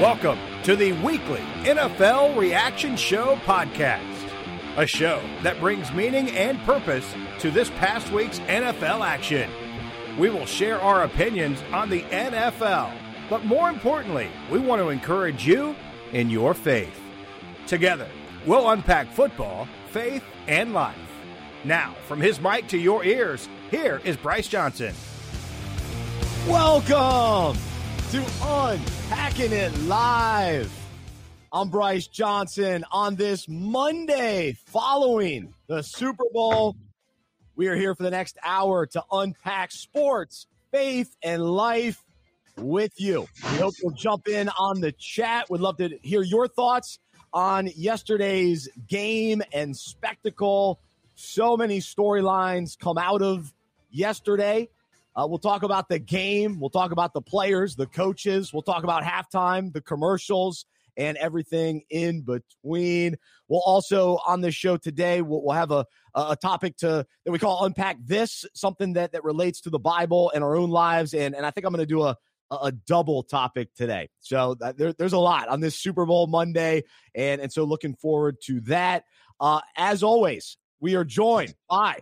Welcome to the weekly NFL Reaction Show podcast, a show that brings meaning and purpose to this past week's NFL action. We will share our opinions on the NFL, but more importantly, we want to encourage you in your faith. Together, we'll unpack football, faith, and life. Now, from his mic to your ears, here is Bryce Johnson. Welcome to Unpacking It Live. I'm Bryce Johnson on this Monday following the Super Bowl. We are here for the next hour to unpack sports, faith, and life with you. We hope you'll jump in on the chat. We'd love to hear your thoughts on yesterday's game and spectacle. So many storylines come out of yesterday. Uh, we'll talk about the game. We'll talk about the players, the coaches. We'll talk about halftime, the commercials, and everything in between. We'll also on this show today we'll, we'll have a a topic to that we call unpack this something that that relates to the Bible and our own lives. And and I think I'm going to do a a double topic today. So uh, there, there's a lot on this Super Bowl Monday, and and so looking forward to that. Uh, as always, we are joined by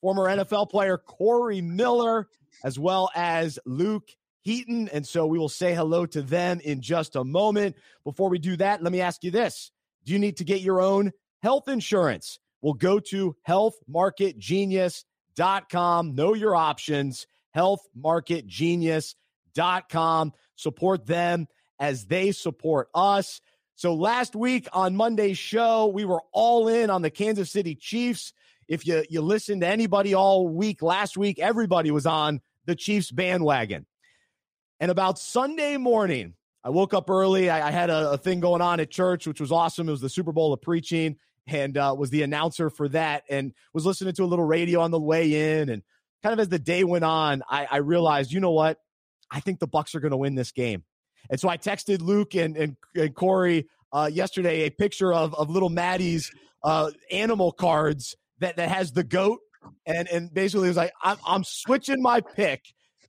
former NFL player Corey Miller as well as Luke Heaton. And so we will say hello to them in just a moment. Before we do that, let me ask you this Do you need to get your own health insurance? Well, go to healthmarketgenius.com. Know your options. Healthmarketgenius.com. Support them as they support us. So last week on Monday's show, we were all in on the Kansas City Chiefs. If you you listened to anybody all week last week, everybody was on the Chiefs bandwagon. And about Sunday morning, I woke up early. I, I had a, a, thing going on at church, which was awesome. It was the Super Bowl of preaching, and uh, was the announcer for that, and was listening to a little radio on the way in. And kind of as the day went on, I, I realized, you know what? I think the Bucs are going to win this game. And so I texted Luke and and, and Corey uh, yesterday a picture of of little Maddie's uh, animal cards that that has the goat and and basically was like, I'm, I'm switching my pick,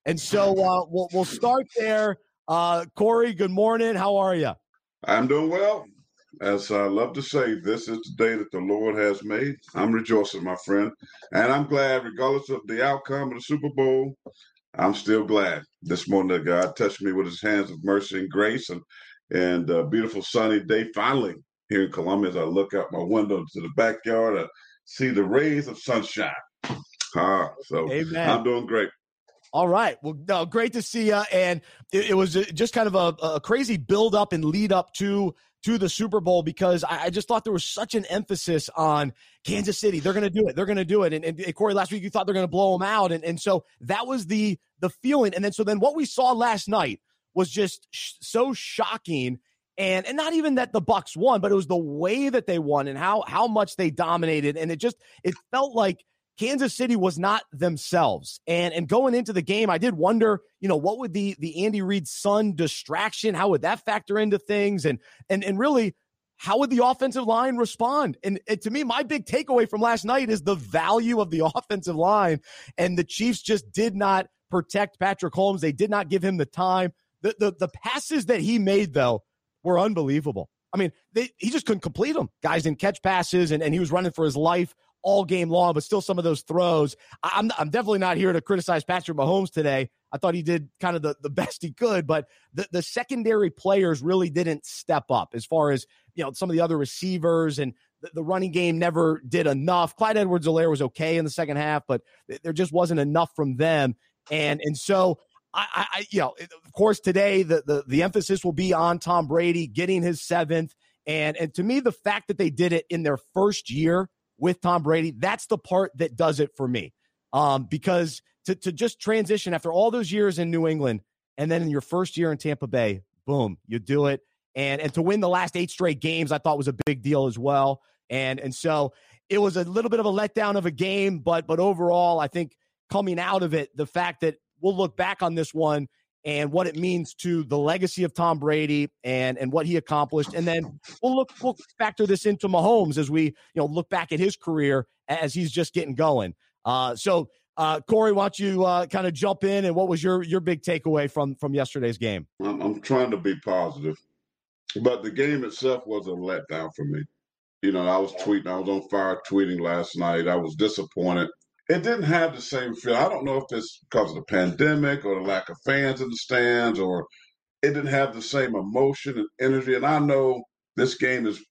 and so uh, we'll we'll start there. Uh, Corey, good morning. How are you? I'm doing well. As I love to say, this is the day that the Lord has made. I'm rejoicing, my friend, and I'm glad, regardless of the outcome of the Super Bowl. I'm still glad this morning that God touched me with His hands of mercy and grace, and and a beautiful sunny day finally here in Columbia. As I look out my window to the backyard, I see the rays of sunshine. Ah, so Amen. I'm doing great. All right. Well, no, great to see you. And it, it was just kind of a, a, crazy build up and lead up to to the Super Bowl because I, I just thought there was such an emphasis on Kansas City. They're going to do it. They're going to do it. And, and, and, Corey, last week you thought they're going to blow them out, and and so that was the the feeling. And then so then what we saw last night was just sh- so shocking. And, and not even that the Bucs won, but it was the way that they won and how how much they dominated, and it just it felt like Kansas City was not themselves. And and going into the game, I did wonder, you know, what would the the Andy Reid son distraction, how would that factor into things? And and and really, how would the offensive line respond? And, and, to me, my big takeaway from last night is the value of the offensive line. And the Chiefs just did not protect Patrick Mahomes. They did not give him the time. The the, the passes that he made, though, were unbelievable. I mean, they, he just couldn't complete them. Guys didn't catch passes, and, and he was running for his life all game long, but still some of those throws. I'm, I'm definitely not here to criticize Patrick Mahomes today. I thought he did kind of the, the best he could, but the, the secondary players really didn't step up as far as, you know, some of the other receivers and the, the running game never did enough. Clyde Edwards Helaire was okay in the second half, but there just wasn't enough from them. And, and so I, I, you know, of course, today the, the the emphasis will be on Tom Brady getting his seventh, and and to me, the fact that they did it in their first year with Tom Brady. That's the part that does it for me. Um, because to, to just transition after all those years in New England and then in your first year in Tampa Bay, boom, you do it. And, and to win the last eight straight games, I thought was a big deal as well. And, and so it was a little bit of a letdown of a game, but, but overall, I think coming out of it, the fact that we'll look back on this one and what it means to the legacy of Tom Brady and and what he accomplished. And then we'll look we'll factor this into Mahomes as we you know look back at his career as he's just getting going. Uh, so uh, Corey, why don't you uh, kind of jump in and what was your your big takeaway from from yesterday's game? I'm, I'm trying to be positive. But the game itself was a letdown for me. You know, I was tweeting, I was on fire tweeting last night. I was disappointed. It didn't have the same feel. I don't know if it's because of the pandemic or the lack of fans in the stands or it didn't have the same emotion and energy. And I know this game is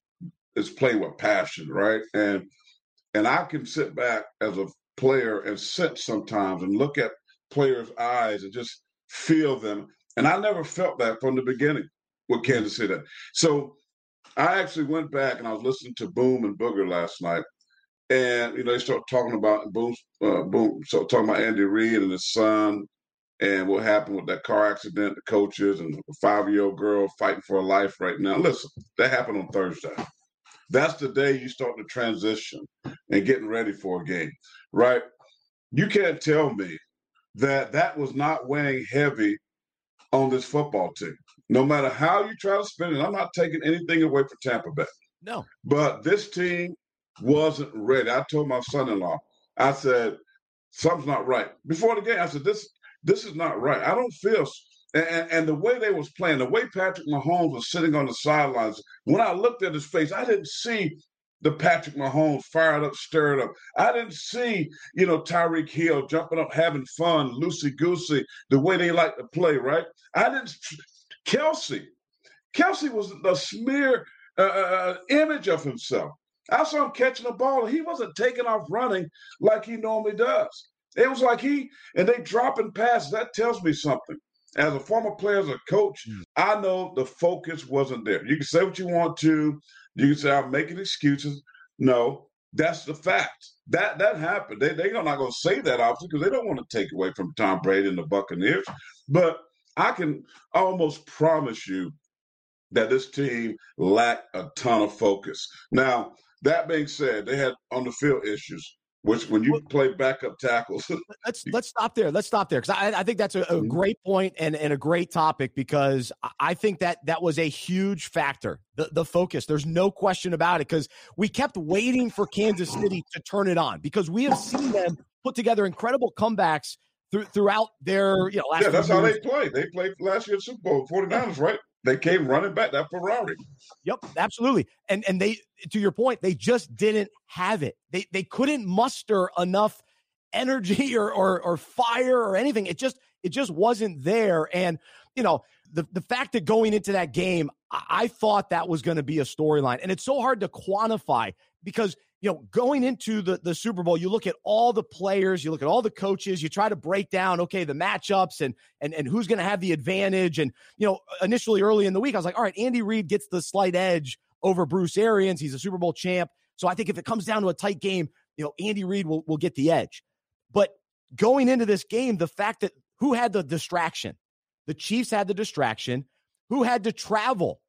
is played with passion, right? And and I can sit back as a player and sit sometimes and look at players' eyes and just feel them. And I never felt that from the beginning with Kansas City. So I actually went back and I was listening to Boom and Booger last night. And you know they start talking about Boom, uh, Boom, so talking about Andy Reid and his son, and what happened with that car accident, the coaches, and the five-year-old girl fighting for her life right now. Listen, that happened on Thursday. That's the day you start to transition and getting ready for a game, right? You can't tell me that that was not weighing heavy on this football team. No matter how you try to spin it, I'm not taking anything away from Tampa Bay. No. But this team wasn't ready. I told my son-in-law, I said, something's not right. Before the game, I said, this this is not right. I don't feel and, and, the way they was playing, the way Patrick Mahomes was sitting on the sidelines, when I looked at his face, I didn't see the Patrick Mahomes fired up, stirred up. I didn't see, you know, Tyreek Hill jumping up, having fun, loosey goosey, the way they like to play, right? I didn't. Kelce, Kelce was the smear uh, uh, uh, image of himself. I saw him catching the ball. He wasn't taking off running like he normally does. It was like he and they dropping passes. That tells me something. As a former player, as a coach, mm. I know the focus wasn't there. You can say what you want to. You can say I'm making excuses. No, that's the fact. That that happened. They they're not going to say that obviously because they don't want to take away from Tom Brady and the Buccaneers. But I can almost promise you that this team lacked a ton of focus. Now, that being said, they had on the field issues. Which, when you play backup tackles, let's let's stop there. Let's stop there because I, I think that's a, a mm-hmm. great point and, and a great topic because I think that that was a huge factor. The the focus, there's no question about it because we kept waiting for Kansas City to turn it on because we have seen them put together incredible comebacks through, throughout their you know yeah that's how they played. They played last year Super Bowl 49ers, right? They came running back that Ferrari. Yep, absolutely. And and they to your point, they just didn't have it. They they couldn't muster enough energy or or, or fire or anything. It just it just wasn't there. And you know, the the fact that going into that game, I, I thought that was going to be a storyline. And it's so hard to quantify because you know, going into the, the Super Bowl, you look at all the players, you look at all the coaches, you try to break down, okay, the matchups and and and who's going to have the advantage. And you know, initially early in the week, I was like, all right, Andy Reid gets the slight edge over Bruce Arians. He's a Super Bowl champ, so I think if it comes down to a tight game, you know, Andy Reid will will get the edge. But going into this game, the fact that who had the distraction, the Chiefs had the distraction. Who had to travel?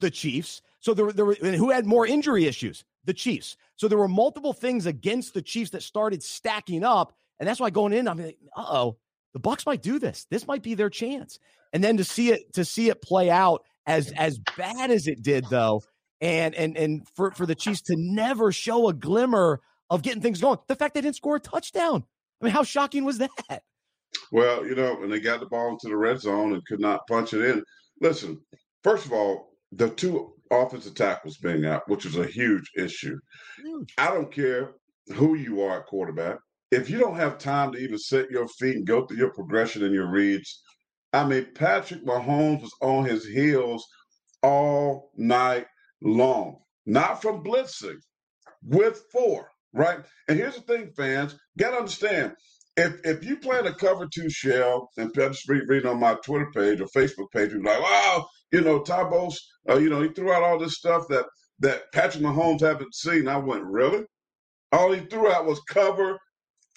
The Chiefs. So there, there were, who had more injury issues? The Chiefs. So there were multiple things against the Chiefs that started stacking up. And that's why going in, I'm like, uh oh, the Bucs might do this. This might be their chance. And then to see it to see it play out as as bad as it did, though, and and and for, for the Chiefs to never show a glimmer of getting things going. The fact they didn't score a touchdown. I mean, how shocking was that? Well, you know, when they got the ball into the red zone and could not punch it in. Listen, first of all, the two offensive tackles being out, which is a huge issue. Huge. I don't care who you are at quarterback. If you don't have time to even set your feet and go through your progression and your reads, I mean, Patrick Mahomes was on his heels all night long, not from blitzing, with four, right? And here's the thing, fans, got to understand if if you plan a cover two shell, and I'm just reading on my Twitter page or Facebook page, you're like, wow, you know, Todd Bowles, uh, you know, he threw out all this stuff that that Patrick Mahomes haven't seen. I went, really? All he threw out was cover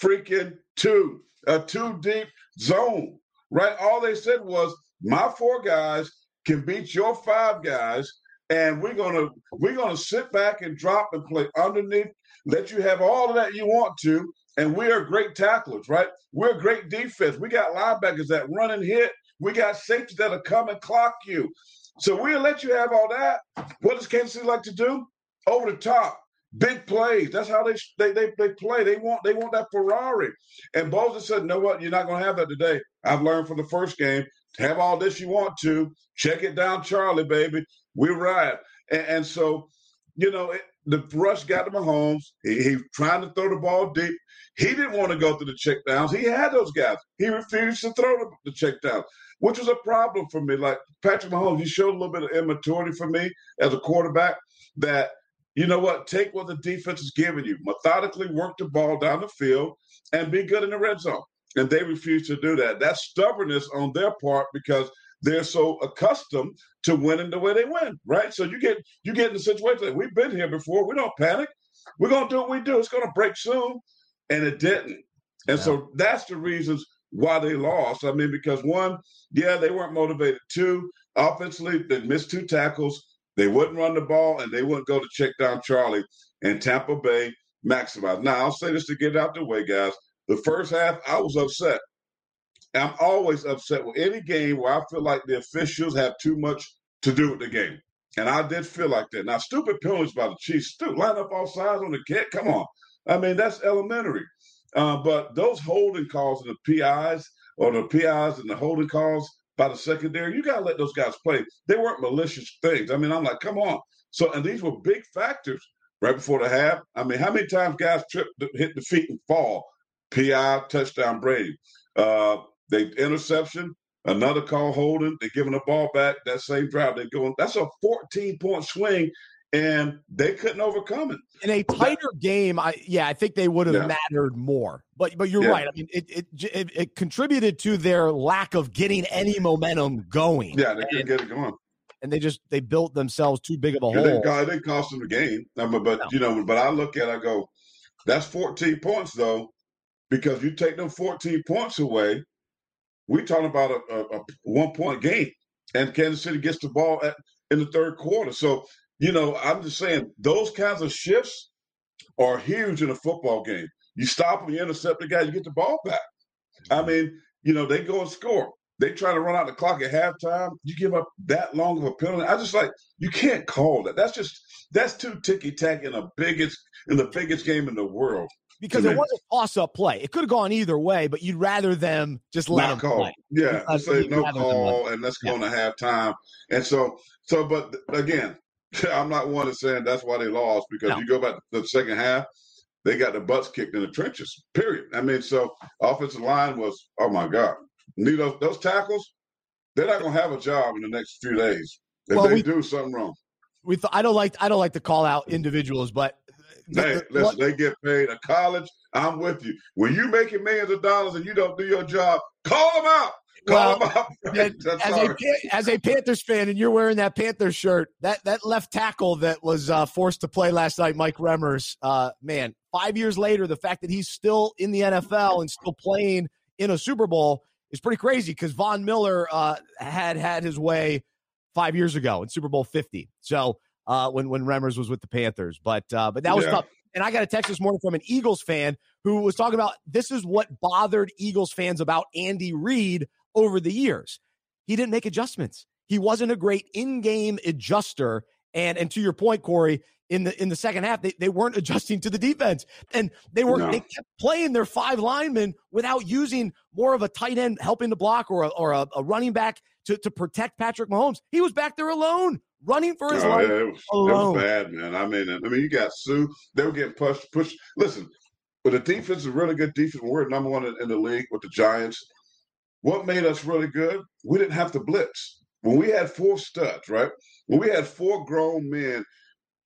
freaking two, a two deep zone, right? All they said was, my four guys can beat your five guys, and we're gonna we're gonna sit back and drop and play underneath, let you have all of that you want to, and we are great tacklers, right? We're great defense. We got linebackers that run and hit we got safeties that'll come and clock you. So we'll let you have all that. What does Kansas City like to do? Over the top, big plays. That's how they they they, they play. They want they want that Ferrari. And Bowles said, "No, what? You're not going to have that today. I've learned from the first game. have all this you want to. Check it down, Charlie, baby. We ride. And, and so, you know, it, the rush got to Mahomes. He, he trying to throw the ball deep. He didn't want to go through the check downs. He had those guys. He refused to throw the, the check downs, which was a problem for me. Like Patrick Mahomes, he showed a little bit of immaturity for me as a quarterback that, you know what, take what the defense is giving you, methodically work the ball down the field, and be good in the red zone. And they refused to do that. That's stubbornness on their part because – they're so accustomed to winning the way they win, right? So you get you get in the situation like we've been here before. We don't panic. We're gonna do what we do. It's gonna break soon, and it didn't. And yeah. so that's the reasons why they lost. I mean, because one, yeah, they weren't motivated. Two, offensively, they missed two tackles. They wouldn't run the ball, and they wouldn't go to check down Charlie. And Tampa Bay maximized. Now I'll say this to get out the way, guys. The first half, I was upset I'm always upset with any game where I feel like the officials have too much to do with the game. And I did feel like that. Now, stupid penalties by the Chiefs, stupid. Line up all sides on the kick. Come on. I mean, that's elementary. Uh, but those holding calls and the PIs or the PIs and the holding calls by the secondary, you got to let those guys play. They weren't malicious things. I mean, I'm like, come on. So, and these were big factors right before the half. I mean, how many times guys trip, hit the feet and fall? PI, touchdown, Brady. Uh, they interception, another call holding, they're giving the ball back. That same drive, they're going. That's a 14 point swing, and they couldn't overcome it. In a tighter game, I yeah, I think they would have yeah. mattered more. But but you're yeah. right. I mean, it, it, it it contributed to their lack of getting any momentum going. Yeah, they couldn't get it going. And they just they built themselves too big of a hole. It cost them the game. but, but no. you know, but I look at, it, I go, that's 14 points though, because you take them 14 points away we're talking about a, a, a one point game, and Kansas City gets the ball at, in the third quarter. So, you know, I'm just saying those kinds of shifts are huge in a football game. You stop them, you intercept the guy, you get the ball back. I mm-hmm. mean, you know, they go and score. They try to run out the clock at halftime. You give up that long of a penalty. I just like you can't call that. That's just that's too ticky tack in the biggest in the biggest game in the world because it was a toss up play. It could have gone either way, but you'd rather them just let them call. play. Yeah, say no call, and let's go yeah. to halftime. And so, so, but again, I'm not one to saying that's why they lost because no. you go back to the second half, they got the butts kicked in the trenches. Period. I mean, so offensive line was, oh my god, need those, those tackles. They're not going to have a job in the next few days if well, they we, do something wrong. We th- I don't like I don't like to call out individuals, but Hey, listen, they get paid a college. I'm with you. When you making millions of dollars and you don't do your job, call them out. Call well, as, a, as a Panthers fan, and you're wearing that Panthers shirt, that that left tackle that was uh, forced to play last night, Mike Remmers, uh, man, five years later, the fact that he's still in the NFL and still playing in a Super Bowl is pretty crazy because Von Miller uh, had had his way five years ago in Super Bowl 50. So uh, when when Remmers was with the Panthers. But uh, but that was yeah. tough. And I got a text this morning from an Eagles fan who was talking about this is what bothered Eagles fans about Andy Reid over the years. He didn't make adjustments. He wasn't a great in-game adjuster. And and to your point, Corey, in the in the second half, they, they weren't adjusting to the defense. And they were no. they kept playing their five linemen without using more of a tight end helping the block or a, or a, a running back to, to protect Patrick Mahomes. He was back there alone running for his life. It, was, alone. it was bad, man. I mean, I mean, you got Suh. They were getting pushed, pushed. Listen, but the defense is a really good defense. We're number one in, in the league with the Giants. What made us really good? We didn't have to blitz. When we had four studs, right? When we had four grown men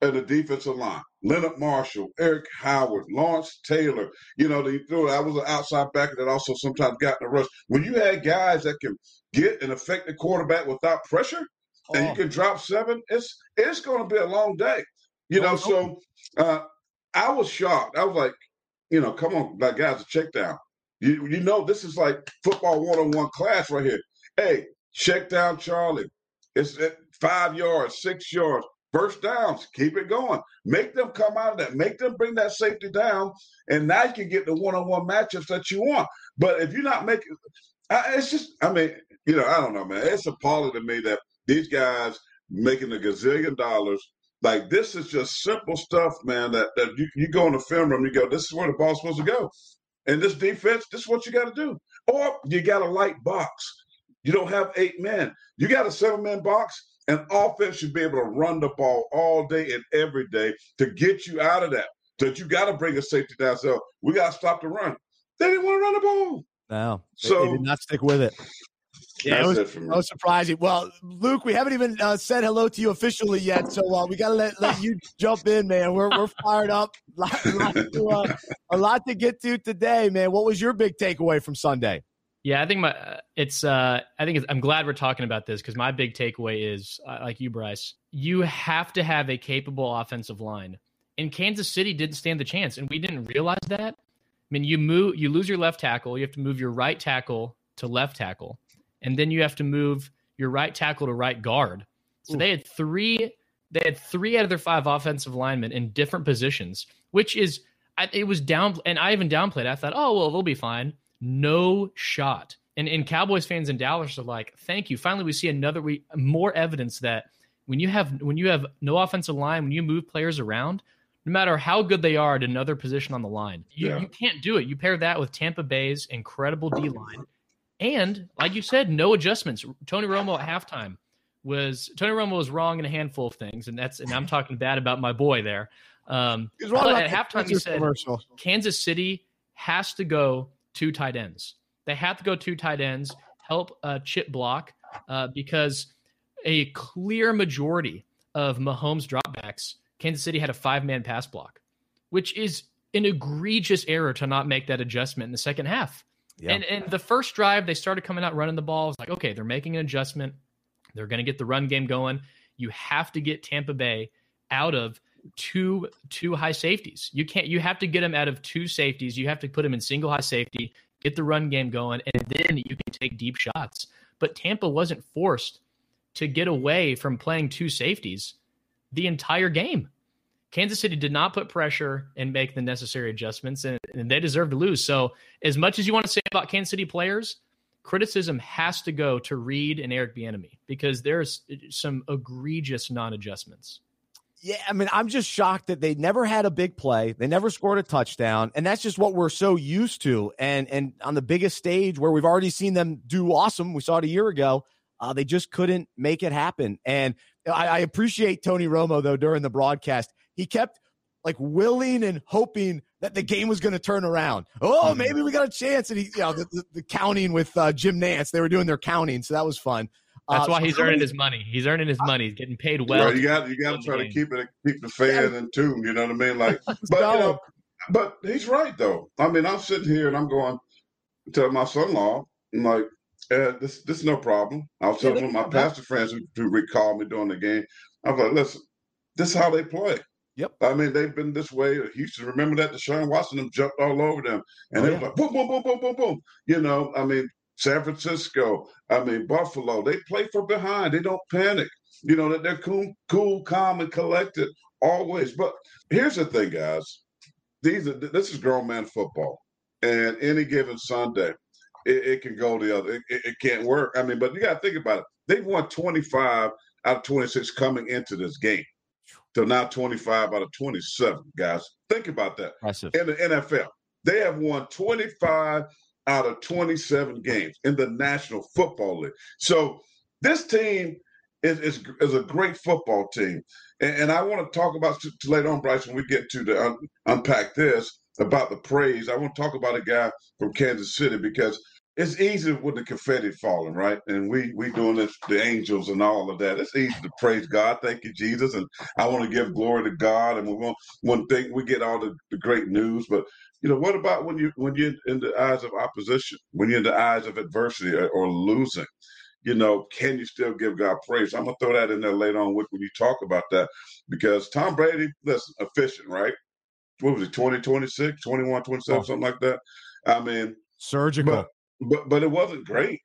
in the defensive line, Leonard Marshall, Erik Howard, Lawrence Taylor, you know, the, I was an outside backer that also sometimes got in the rush. When you had guys that can get and affect the quarterback without pressure, and you oh. can drop seven, it's it's going to be a long day. You know, so uh, I was shocked. I was like, you know, come on, like guys, a check down. You you know, this is like football one on one class right here. Hey, check down, Charlie. It's at five yards, six yards, first downs. Keep it going. Make them come out of that. Make them bring that safety down, and now you can get the one on one matchups that you want. But if you're not making, it's just, I mean, you know, I don't know, man. It's appalling to me that these guys making a gazillion dollars. Like this is just simple stuff, man. That that you, you go in the film room, you go, this is where the ball's supposed to go. And this defense, this is what you got to do. Or you got a light box. You don't have eight men. You got a seven man box, and offense should be able to run the ball all day and every day to get you out of that. That you got to bring a safety down. So we got to stop the run. They didn't want to run the ball. No, so they did not stick with it. Yeah, it was, was surprising. Well, Luke, we haven't even uh, said hello to you officially yet, so uh, we got to let, let you jump in, man. We're, we're fired up. Lot, lot to, uh, a lot to get to today, man. What was your big takeaway from Sunday? Yeah, I think my uh, it's. Uh, I think it's, I'm glad we're talking about this because my big takeaway is uh, like you, Bryce. You have to have a capable offensive line, and Kansas City didn't stand the chance, and we didn't realize that. I mean, you move, you lose your left tackle, you have to move your right tackle to left tackle and then you have to move your right tackle to right guard. So Ooh. they had three they had three out of their five offensive linemen in different positions, which is it was down and I even downplayed. I thought, oh well, they'll be fine. No shot. And and Cowboys fans in Dallas are like, thank you. Finally, we see another we more evidence that when you have when you have no offensive line, when you move players around, no matter how good they are at another position on the line, you, yeah. you can't do it. You pair that with Tampa Bay's incredible D line and like you said, no adjustments. Tony Romo at halftime was Tony Romo was wrong in a handful of things, and that's and I'm talking bad about my boy there. Um, at halftime, he said commercial. Kansas City has to go two tight ends. They have to go two tight ends, help uh, chip block uh, because a clear majority of Mahomes dropbacks, Kansas City had a five man pass block, which is an egregious error to not make that adjustment in the second half. Yeah. And and the first drive, they started coming out running the ball. It's like, okay, they're making an adjustment. They're going to get the run game going. You have to get Tampa Bay out of two two high safeties. You can't. You have to get them out of two safeties. You have to put them in single high safety, get the run game going, and then you can take deep shots. But Tampa wasn't forced to get away from playing two safeties the entire game. Kansas City did not put pressure and make the necessary adjustments, and, and they deserve to lose. So, as much as you want to say about Kansas City players, criticism has to go to Reid and Eric Bieniemy because there's some egregious non-adjustments. Yeah, I mean, I'm just shocked that they never had a big play. They never scored a touchdown, and that's just what we're so used to. And and on the biggest stage where we've already seen them do awesome, we saw it a year ago. Uh, they just couldn't make it happen. And I, I appreciate Tony Romo though during the broadcast he kept like willing and hoping that the game was going to turn around. Oh, mm-hmm. maybe we got a chance. And he, you know, the, the, the counting with uh, Jim Nantz, they were doing their counting, so that was fun. That's uh, why he's so earning his money. He's earning his money. He's getting paid well. Right, you got you got to try to keep it keep the fan in tune. You know what I mean? Like, but you know, but he's right though. I mean, I'm sitting here and I'm going to my son-in-law. I'm like, uh, this this is no problem. I was telling yeah, my pastor friends who, who recalled me during the game. I was like, listen, this is how they play. Yep. I mean, they've been this way. Houston, remember that Deshaun Watson them jumped all over them, and oh, they yeah. was like boom, boom, boom, boom, boom, boom. You know, I mean, San Francisco, I mean, Buffalo, they play from behind. They don't panic. You know that they're cool, cool, calm, and collected always. But here's the thing, guys. These are this is grown man football, and any given Sunday, it, it can go the other. It, it, it can't work. I mean, but you got to think about it. They've won 25 out of 26 coming into this game to now 25 out of 27, guys. Think about that. Impressive. In the NFL, they have won 25 out of 27 games in the National Football League. So this team is, is, is a great football team. And, and I want to talk about to, to later on, Bryce, when we get to the un, unpack this about the praise. I want to talk about a guy from Kansas City because it's easy with the confetti falling, right? And we we doing this, the angels and all of that. It's easy to praise God. Thank you, Jesus. And I want to give glory to God. And we want one thing we get all the, the great news, but you know, what about when you when you're in the eyes of opposition, when you're in the eyes of adversity or, or losing? You know, can you still give God praise? I'm gonna throw that in there later on when you talk about that because Tom Brady, listen, efficient, right? What was it, 20, 26, 21, 27, oh. something like that? I mean, surgical. But, but but it wasn't great.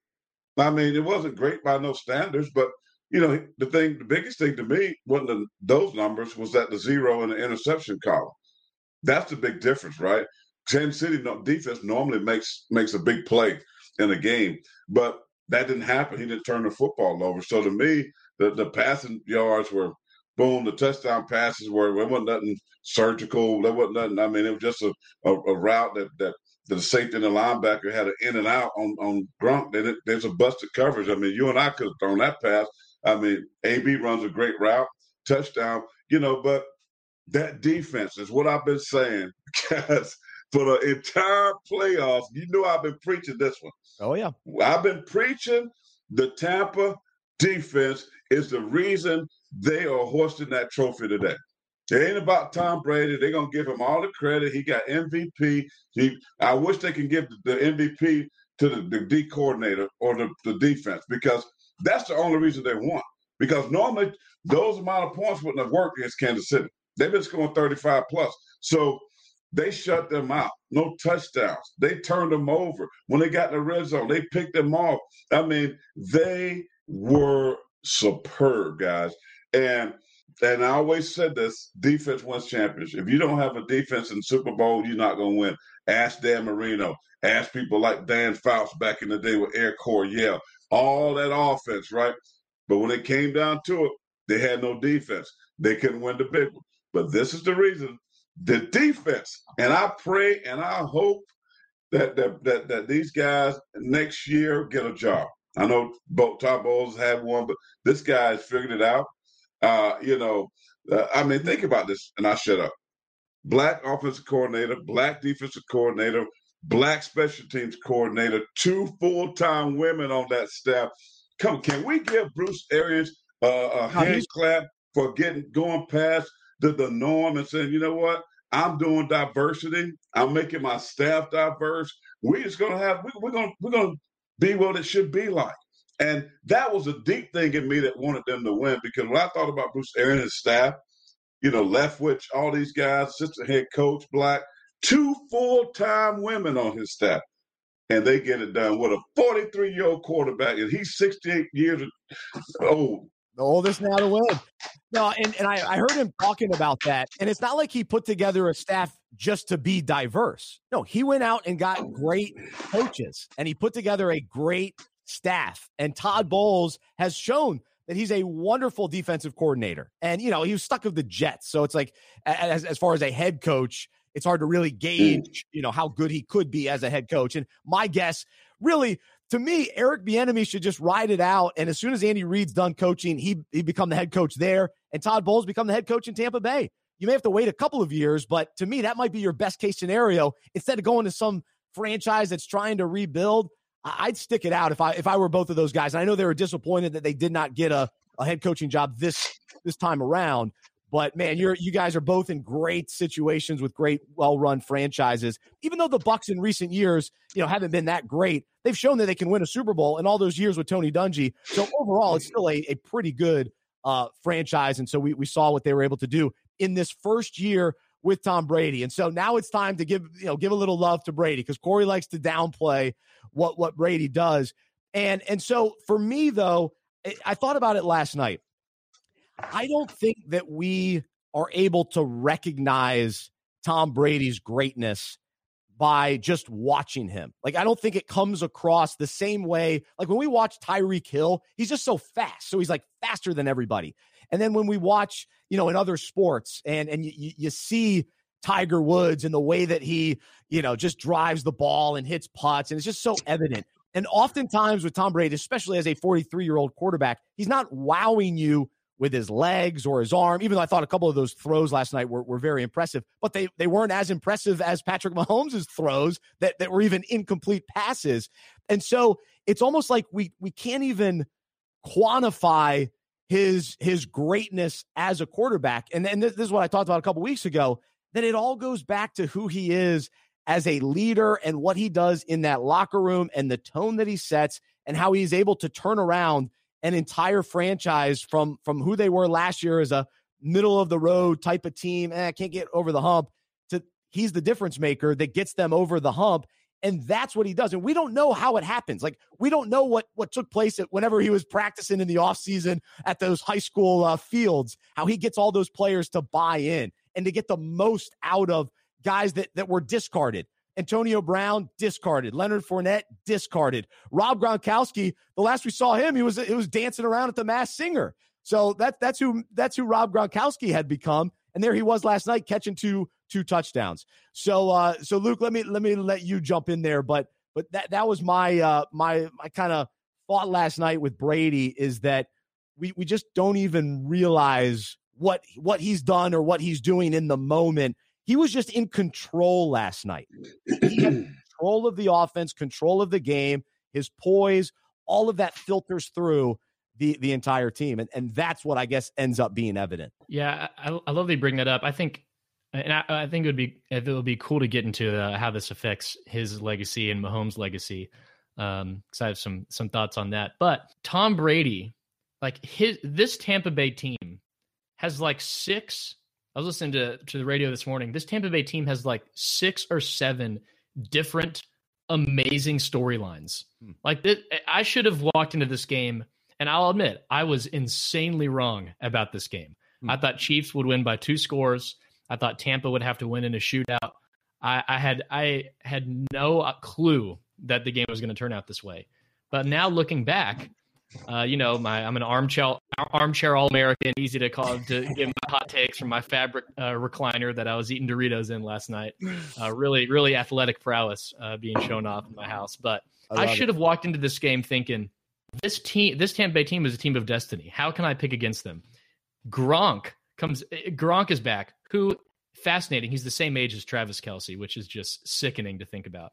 I mean, it wasn't great by no standards. But you know, the thing, the biggest thing to me wasn't the, those numbers was that the zero in the interception column. That's the big difference, right? Kansas City defense normally makes makes a big play in a game, but that didn't happen. He didn't turn the football over. So to me, the the passing yards were boom. The touchdown passes were there wasn't nothing surgical. There wasn't nothing. I mean, it was just a, a, a route that that the safety and the linebacker had an in and out on on Gronk, then it, there's a busted coverage. I mean, you and I could have thrown that pass. I mean, AB runs a great route, touchdown, you know, but that defense is what I've been saying because for the entire playoffs, you know I've been preaching this one. Oh yeah. I've been preaching the Tampa defense is the reason they are hoisting that trophy today. It ain't about Tom Brady. They're gonna give him all the credit. He got MVP. He I wish they can give the MVP to the, the D coordinator or the, the defense because that's the only reason they won. Because normally those amount of points wouldn't have worked against Kansas City. They've been scoring 35 plus. So they shut them out. No touchdowns. They turned them over. When they got in the red zone, they picked them off. I mean, they were superb, guys. And and I always said this: defense wins championship. If you don't have a defense in Super Bowl, you're not going to win. Ask Dan Marino. Ask people like Dan Fouts back in the day with Air Coryell. All that offense, right? But when it came down to it, they had no defense. They couldn't win the big one. But this is the reason: the defense. And I pray and I hope that that that, that these guys next year get a job. I know both Todd Bowles had one, but this guy has figured it out. Uh, you know, uh, I mean, think about this, and I shut up. Black offensive coordinator, black defensive coordinator, black special teams coordinator, two full time women on that staff. Come, can we give Bruce Arians uh, a hand clap for getting going past the, the norm and saying, you know what? I'm doing diversity. I'm making my staff diverse. We're just gonna have we, we're gonna we're gonna be what it should be like. And that was a deep thing in me that wanted them to win because when I thought about Bruce Aaron and staff, you know, Leftwich, all these guys, assistant head coach, black, two full time women on his staff. And they get it done with a 43 year old quarterback, and he's 68 years old. The oldest now to win. No, and, and I, I heard him talking about that. And it's not like he put together a staff just to be diverse. No, he went out and got great coaches and he put together a great staff. And Todd Bowles has shown that he's a wonderful defensive coordinator. And, you know, he was stuck with the Jets. So it's like, as, as far as a head coach, it's hard to really mm. gauge, you know, how good he could be as a head coach. And my guess, really, to me, Eric Bieniemy should just ride it out. And as soon as Andy Reid's done coaching, he he become the head coach there, and Todd Bowles become the head coach in Tampa Bay. You may have to wait a couple of years, but to me, that might be your best case scenario. Instead of going to some franchise that's trying to rebuild, I'd stick it out if I if I were both of those guys. And I know they were disappointed that they did not get a, a head coaching job this this time around. But man, you're you guys are both in great situations with great, well-run franchises. Even though the Bucs in recent years, you know, haven't been that great, they've shown that they can win a Super Bowl in all those years with Tony Dungy. So overall, it's still a, a pretty good uh, franchise. And so we we saw what they were able to do in this first year with Tom Brady. And so now it's time to give you know give a little love to Brady because Corey likes to downplay what what Brady does. And and so for me though, I thought about it last night. I don't think that we are able to recognize Tom Brady's greatness by just watching him. Like, I don't think it comes across the same way. Like, when we watch Tyreek Hill, he's just so fast. So he's like faster than everybody. And then when we watch, you know, in other sports and, and you, you see Tiger Woods and the way that he, you know, just drives the ball and hits putts, and it's just so evident. And oftentimes with Tom Brady, especially as a 43 year old quarterback, he's not wowing you with his legs or his arm, even though I thought a couple of those throws last night were, were very impressive, but they, they weren't as impressive as Patrick Mahomes' throws that, that were even incomplete passes. And so it's almost like we, we can't even quantify his, his greatness as a quarterback. And, and this, this is what I talked about a couple weeks ago, that it all goes back to who he is as a leader and what he does in that locker room and the tone that he sets and how he's able to turn around an entire franchise from from who they were last year as a middle of the road type of team. Eh, can't get over the hump. To he's the difference maker that gets them over the hump. And that's what he does. And we don't know how it happens. Like we don't know what what took place at whenever he was practicing in the offseason at those high school uh, fields, how he gets all those players to buy in and to get the most out of guys that that were discarded. Antonio Brown discarded. Leonard Fournette discarded. Rob Gronkowski, the last we saw him, he was he was dancing around at the Masked Singer. So that's that's who that's who Rob Gronkowski had become. And there he was last night catching two two touchdowns. So uh so Luke, let me let me let you jump in there, but but that that was my uh my my kind of thought last night with Brady is that we we just don't even realize what what he's done or what he's doing in the moment. He was just in control last night. He had control of the offense, control of the game, his poise, all of that filters through the the entire team, and and that's what I guess ends up being evident. Yeah, I, I love that you bring that up. I think, and I, I think it would be it would be cool to get into uh, how this affects his legacy and Mahomes' legacy, because um, I have some some thoughts on that. But Tom Brady, like his this Tampa Bay team, has like six. I was listening to to the radio this morning. This Tampa Bay team has like six or seven different amazing storylines. Hmm. Like this, I should have walked into this game and I'll admit, I was insanely wrong about this game. Hmm. I thought Chiefs would win by two scores. I thought Tampa would have to win in a shootout. I, I had I had no uh, clue that the game was going to turn out this way. But now looking back, uh, you know, my I'm an armchair armchair all American, easy to call to give my hot takes from my fabric uh, recliner that I was eating Doritos in last night. Uh, really, really athletic prowess uh, being shown off in my house. But I, I should have walked into this game thinking this team, this Tampa Bay team is a team of destiny. How can I pick against them? Gronk comes. Gronk is back. Who fascinating? He's the same age as Travis Kelce, which is just sickening to think about.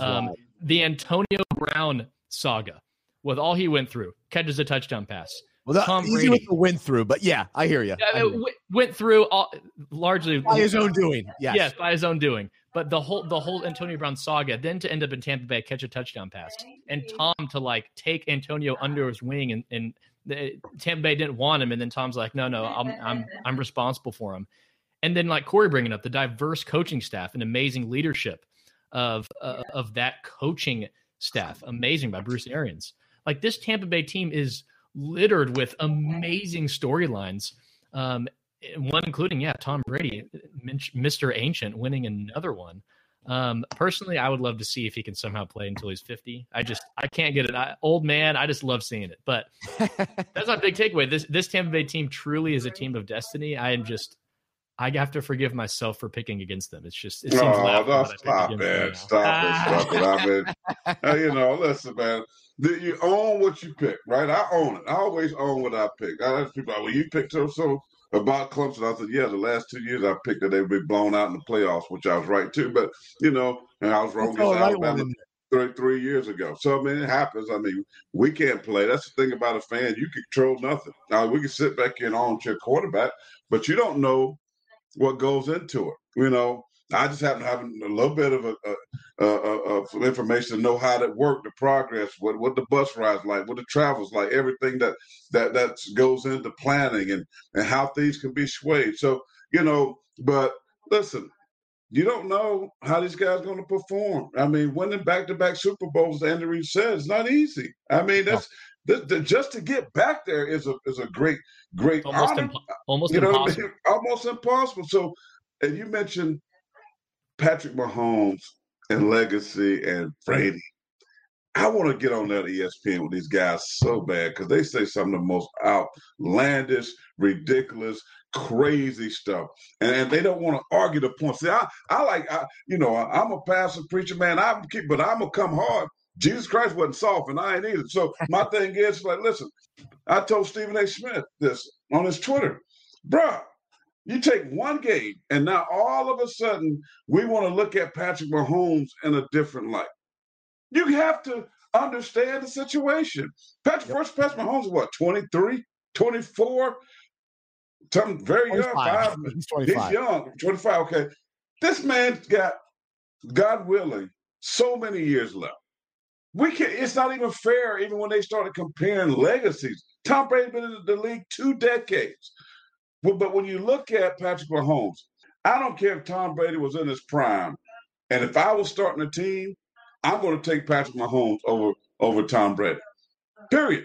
Um, the Antonio Brown saga, with all he went through, catches a touchdown pass. Well, that, Tom Brady with the win through, but yeah, I hear you. I hear. Went through all largely by his own doing. Yes. yes, by his own doing. But the whole the whole Antonio Brown saga, then to end up in Tampa Bay, catch a touchdown pass, and Tom to like take Antonio under his wing, and and the, Tampa Bay didn't want him, and then Tom's like, no, no, I'm I'm I'm responsible for him, and then like Corey bringing up the diverse coaching staff and amazing leadership of uh, of that coaching staff, amazing by Bruce Arians. Like this Tampa Bay team is littered with amazing storylines. Um, one including, yeah, Tom Brady, Mr. Ancient, winning another one. Um, personally, I would love to see if he can somehow play until he's 50. I just, I can't get it. I, old man, I just love seeing it. But that's my big takeaway. This, this Tampa Bay team truly is a team of destiny. I am just, I have to forgive myself for picking against them. It's just, it seems oh, no, stop it. Stop it. Stop it. I mean, you know, listen, man you own what you pick, right? I own it. I always own what I pick. I ask people, well, you picked so so about Clemson. I said, yeah, the last two years I picked that they would be blown out in the playoffs, which I was right too. But you know, and I was wrong against Alabama three, three years ago. So I mean, it happens. I mean, we can't play. That's the thing about a fan. You control nothing. Now we can sit back in armchair quarterback, but you don't know what goes into it. You know, I just happen to have a little bit of a, a, a, a information to know how that worked, the progress, what what the bus rides like, what the travels like, everything that that that goes into planning and and how things can be swayed. So you know, but listen, you don't know how these guys are going to perform. I mean, winning back to back Super Bowls, Andy Reid said, is not easy. I mean, that's. The, the, just to get back there is a is a great great almost honor. Impo- almost you know impossible. I mean? almost impossible. So, and you mentioned Patrick Mahomes and Legacy and Brady. I want to get on that ESPN with these guys so bad because they say some of the most outlandish, ridiculous, crazy stuff, and, and they don't want to argue the point. See, I, I like, I, you know, I, am a pastor preacher, man. I'm keep, but I'm gonna come hard. Jesus Christ wasn't soft, and I ain't either. So my thing is like, listen, I told Stephen A. Smith this on his Twitter, bruh. You take one game, and now all of a sudden we want to look at Patrick Mahomes in a different light. You have to understand the situation. Patrick yep. first Patrick Mahomes is what 23, 24, something very 25. young. Five, he's 25. He's young, 25. Okay. This man's got, God willing, so many years left. We can it's not even fair, even when they started comparing legacies. Tom Brady's been in the league two decades. But, but when you look at Patrick Mahomes, I don't care if Tom Brady was in his prime, and if I was starting a team, I'm going to take Patrick Mahomes over over Tom Brady. Period.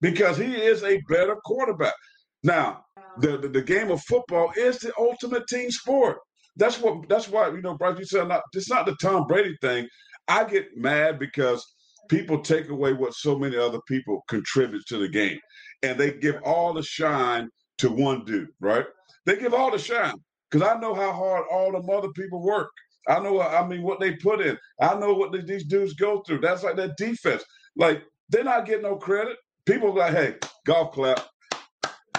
Because he is a better quarterback. Now, the, the, the game of football is the ultimate team sport. That's what that's why, you know, Bryce, you said not it's not the Tom Brady thing. I get mad because people take away what so many other people contribute to the game. And they give all the shine to one dude, right? They give all the shine because I know how hard all them other people work. I know, I mean, what they put in. I know what these dudes go through. That's like that defense. Like they're not getting no credit. People like, hey, golf clap,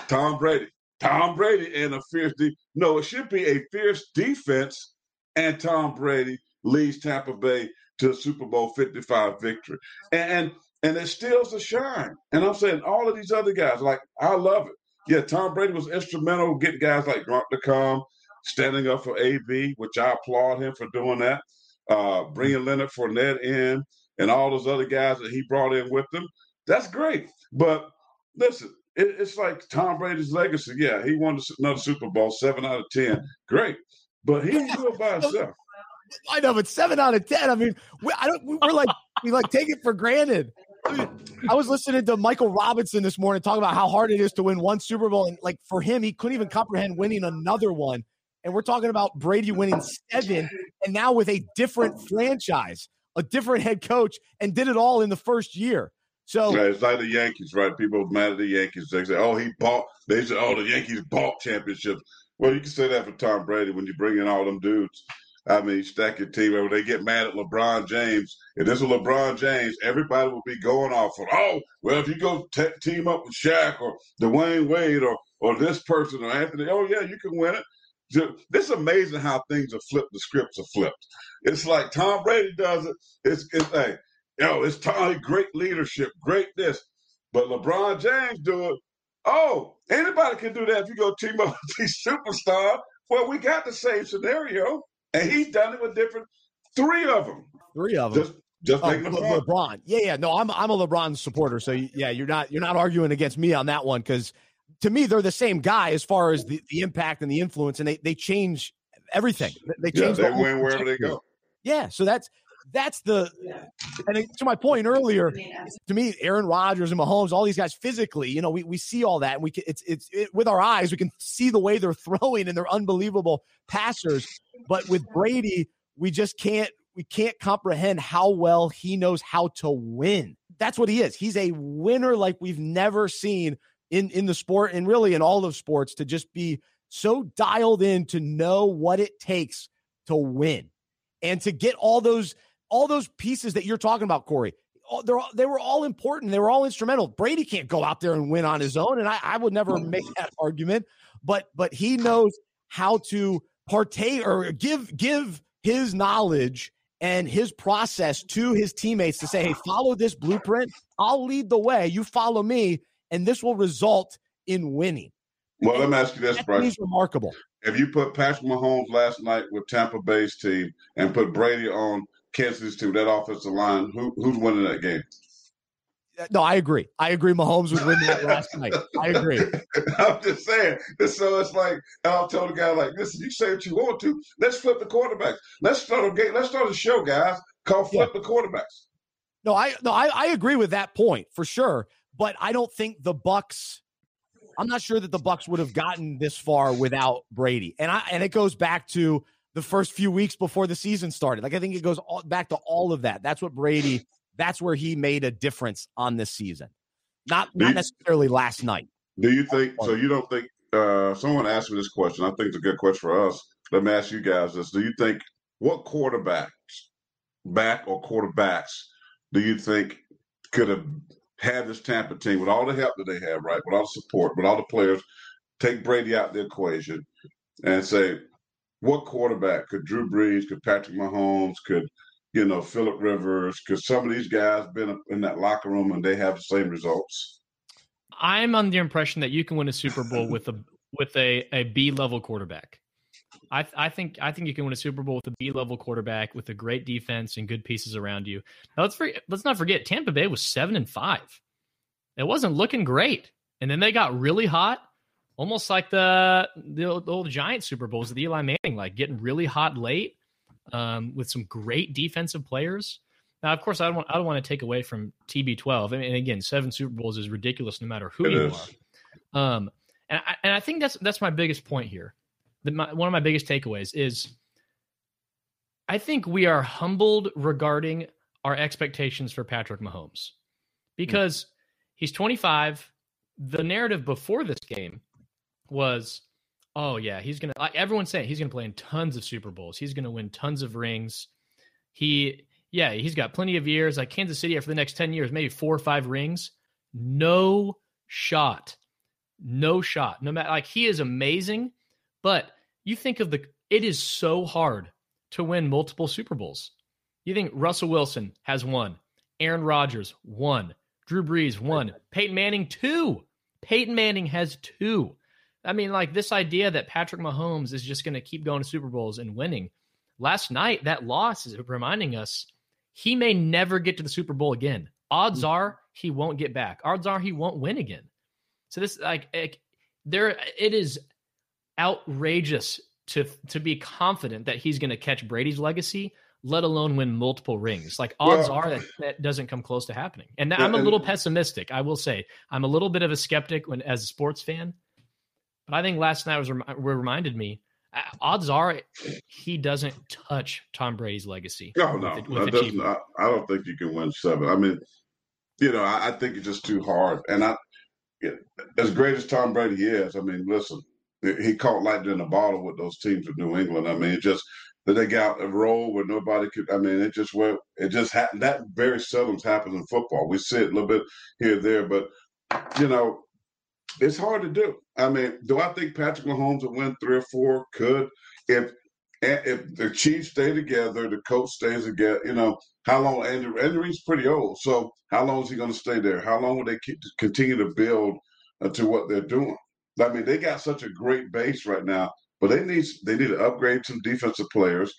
Tom Brady, Tom Brady, and a fierce. De- no, it should be a fierce defense, and Tom Brady leads Tampa Bay to a Super Bowl 55 victory. And, and and it steals the shine. And I'm saying all of these other guys, like I love it. Yeah, Tom Brady was instrumental getting guys like Gronk to come, standing up for AB, which I applaud him for doing that. Uh, bringing Leonard Fournette in and all those other guys that he brought in with him. That's great. But listen, it, it's like Tom Brady's legacy. Yeah, he won another Super Bowl, seven out of ten. Great, but he didn't do it by himself. I know, but seven out of ten. I mean, we, I don't. We're like we like take it for granted. I was listening to Michael Robinson this morning talking about how hard it is to win one Super Bowl, and like for him, he couldn't even comprehend winning another one. And we're talking about Brady winning seven, and now with a different franchise, a different head coach, and did it all in the first year. So it's like the Yankees, right? People mad at the Yankees. They say, "Oh, he bought." They say, "Oh, the Yankees bought championships." Well, you can say that for Tom Brady when you bring in all them dudes I mean, stack your team. When they get mad at LeBron James, if this was LeBron James, everybody would be going off for, oh, well, if you go team up with Shaq or Dwyane Wade or or this person or Anthony, oh yeah, you can win it. This is amazing how things are flipped. The scripts are flipped. It's like Tom Brady does it. It's it's hey, yo, it's Tom, great leadership, great this. But LeBron James do it. Oh, anybody can do that if you go team up with these superstars. Well, we got the same scenario and he's done it with different three of them. Three of them. Just, just oh, making Le- LeBron. Yeah, yeah. No, I'm I'm a LeBron supporter. So yeah, you're not you're not arguing against me on that one because to me they're the same guy as far as the, the impact and the influence, and they they change everything. They change. Yeah, they the win wherever they go. Yeah, so that's that's the and to my point earlier to me aaron rodgers and mahomes all these guys physically you know we, we see all that and we can it's it's it, with our eyes we can see the way they're throwing and they're unbelievable passers but with Brady, we just can't we can't comprehend how well he knows how to win. That's what he is. He's a winner like we've never seen in in the sport and really in all of sports to just be so dialed in to know what it takes to win and to get all those all those pieces that you're talking about, Corey. They're, they were all important. They were all instrumental. Brady can't go out there and win on his own, and I, I would never make that argument. But but he knows how to partake or give give his knowledge and his process to his teammates to say, "Hey, follow this blueprint. I'll lead the way. You follow me, and this will result in winning." Well, let me ask you this, Bryce. He's remarkable. If you put Patrick Mahomes last night with Tampa Bay's team and put Brady on Kansas City's team, that offensive line, who, who's winning that game? Uh, no, I agree. I agree. Mahomes would win that last night. I agree. I'm just saying. So it's like I'll tell the guy like, listen, you say what you want to. Let's flip the quarterbacks. Let's start a game. Let's start a show, guys. Called flip yeah. the quarterbacks. No, I no, I, I agree with that point for sure. But I don't think the Bucs. I'm not sure that the Bucs would have gotten this far without Brady. And I and it goes back to the first few weeks before the season started. Like I think it goes all, back to all of that. That's what Brady that's where he made a difference on this season. Not not you, necessarily last night. Do you think so? You don't think uh, someone asked me this question? I think it's a good question for us. Let me ask you guys this: Do you think what quarterbacks, back or quarterbacks, do you think could have had this Tampa team with all the help that they have, right? With all the support, with all the players, take Brady out the equation and say, what quarterback could Drew Brees, could Patrick Mahomes, could you know, Philip Rivers, could some of these guys been in that locker room and they have the same results. I'm under the impression that you can win a Super Bowl with a with a, a B level quarterback. I, I think I think you can win a Super Bowl with a B level quarterback with a great defense and good pieces around you. Now let's forget, let's not forget Tampa Bay was seven and five. It wasn't looking great, and then they got really hot, almost like the the old, the old Giant Super Bowls of the Eli Manning, like getting really hot late um, with some great defensive players. Now, of course, I don't want, I don't want to take away from TB12. I mean, again, seven Super Bowls is ridiculous no matter who it you is. are. Um, and I, and I think that's that's my biggest point here. The, my, one of my biggest takeaways is I think we are humbled regarding our expectations for Patrick Mahomes because mm. he's 25. The narrative before this game was Oh yeah, he's gonna. Like everyone's saying, he's gonna play in tons of Super Bowls. He's gonna win tons of rings. He, yeah, he's got plenty of years. Like Kansas City for the next ten years, maybe four or five rings. No shot, no shot. No matter, like he is amazing, but you think of the. It is so hard to win multiple Super Bowls. You think Russell Wilson has one, Aaron Rodgers one, Drew Brees one, Peyton Manning two. Peyton Manning has two. I mean, like this idea that Patrick Mahomes is just going to keep going to Super Bowls and winning. Last night, that loss is reminding us he may never get to the Super Bowl again. Odds mm. are he won't get back. Odds are he won't win again. So this, like, it, there, it is outrageous to to be confident that he's going to catch Brady's legacy, let alone win multiple rings. Like odds well, are that that doesn't come close to happening. And I'm a little pessimistic. I will say I'm a little bit of a skeptic when as a sports fan but I think last night was reminded me. Uh, odds are he doesn't touch Tom Brady's legacy. No, no, with, with doesn't, I, I, don't think you can win seven. I mean, you know, I, I think it's just too hard. And I, as great as Tom Brady is, I mean, listen, he caught lightning in a bottle with those teams of New England. I mean, it just that they got a role where nobody could. I mean, it just went. It just happened. That very seldom happens in football. We see it a little bit here, there, but you know, it's hard to do. I mean, do I think Patrick Mahomes will win three or four? Could if if the Chiefs stay together, the coach stays together. You know, how long? Andrew Andy Reid's pretty old, so how long is he going to stay there? How long will they keep, continue to build uh, to what they're doing? I mean, they got such a great base right now, but they need they need to upgrade some defensive players.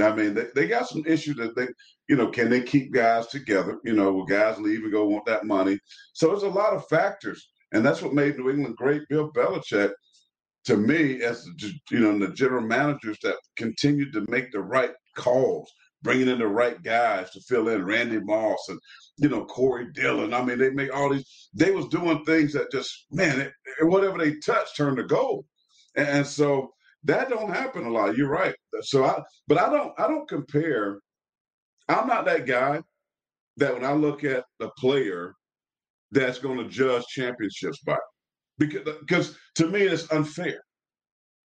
I mean, they, they got some issues that they, you know, can they keep guys together? You know, will guys leave and go want that money? So there's a lot of factors and that's what made New England great. Bill Belichick, to me, as the, you know, the general managers that continued to make the right calls, bringing in the right guys to fill in Randy Moss and you know Corey Dillon. I mean, they make all these. They was doing things that just man, it, whatever they touched turned to gold, and, and so that don't happen a lot. You're right. So I, but I don't. I don't compare. I'm not that guy that when I look at a player that's going to judge championships by. Because, because to me, it's unfair.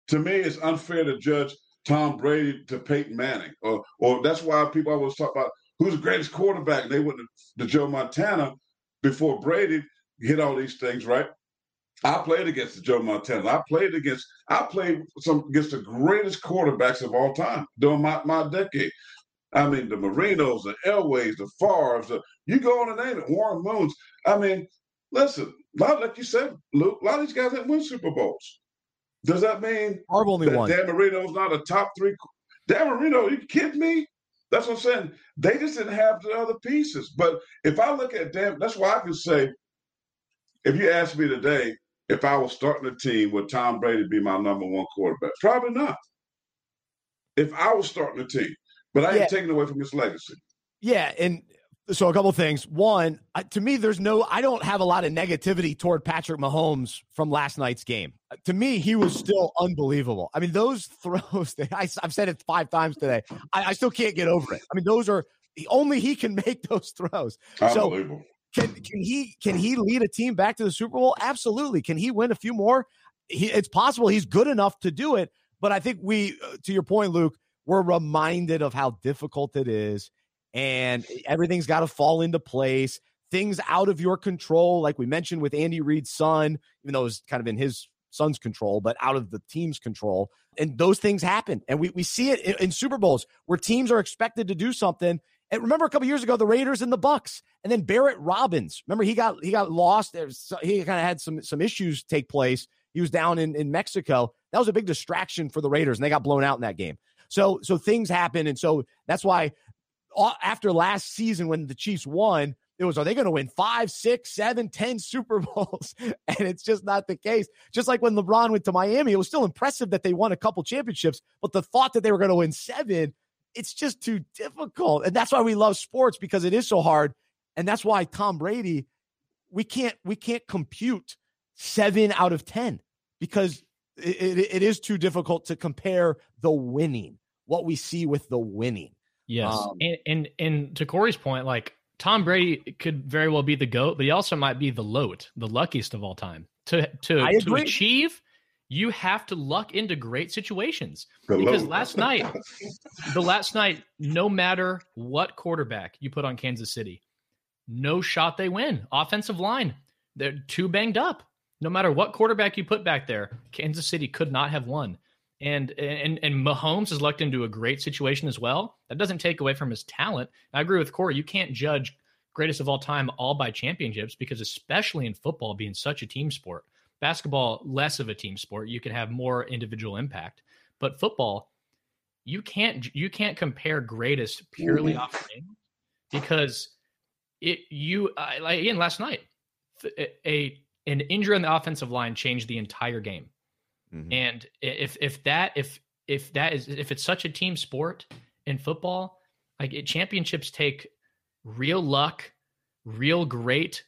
To me, it's unfair to judge Tom Brady to Peyton Manning, or or that's why people always talk about who's the greatest quarterback. They went to, Joe Montana before Brady hit all these things, right? I played against Joe Montana. I played against I played some against the greatest quarterbacks of all time during my, my decade. I mean, the Marinos, the Elways, the Favres, the, you go on and name it, Warren Moons. I mean, listen, lot, like you said, Luke, a lot of these guys that win Super Bowls. Does that mean only that one. Dan Marino's not a top three? Dan Marino, you kidding me? That's what I'm saying. They just didn't have the other pieces. But if I look at Dan, that's why I can say, if you ask me today, if I was starting a team, would Tom Brady be my number one quarterback? Probably not. If I was starting a team, but I ain't yeah. taking away from his legacy. Yeah, and so a couple things. One, to me, there's no. I don't have a lot of negativity toward Patrick Mahomes from last night's game. To me, he was still unbelievable. I mean, those throws. I, have said it five times today. I, I, still can't get over it. I mean, those are only he can make those throws. Unbelievable. So can can he can he lead a team back to the Super Bowl? Absolutely. Can he win a few more? He, it's possible. He's good enough to do it. But I think we, uh, to your point, Luke, we're reminded of how difficult it is and everything's got to fall into place. Things out of your control, like we mentioned with Andy Reid's son, even though it was kind of in his son's control, but out of the team's control. And those things happen. And we, we see it in, in Super Bowls where teams are expected to do something. And remember a couple years ago, the Raiders and the Bucs, and then Barrett Robbins. Remember he got he got lost. he kind of had some some issues take place. He was down in, in Mexico. That was a big distraction for the Raiders, and they got blown out in that game. So so things happen, and so that's why after last season when the Chiefs won, it was are they going to win five, six, seven, ten Super Bowls? and it's just not the case. Just like when LeBron went to Miami, it was still impressive that they won a couple championships, but the thought that they were going to win seven, it's just too difficult. And that's why we love sports because it is so hard. And that's why Tom Brady, we can't we can't compute seven out of ten because it, it, it is too difficult to compare the winning what we see with the winning. Yes, um, and, and and to Corey's point, like Tom Brady could very well be the goat, but he also might be the loat, the luckiest of all time. To to to achieve, you have to luck into great situations. Because last night, the last night, no matter what quarterback you put on Kansas City, no shot they win. Offensive line, they're too banged up. No matter what quarterback you put back there, Kansas City could not have won. And and and Mahomes has lucked into a great situation as well. That doesn't take away from his talent. I agree with Corey. You can't judge greatest of all time all by championships because especially in football being such a team sport basketball less of a team sport you can have more individual impact but football you can't you can't compare greatest purely off game because it you like again last night a an injury on the offensive line changed the entire game mm-hmm. and if if that if if that is if it's such a team sport in football like it, championships take real luck, real great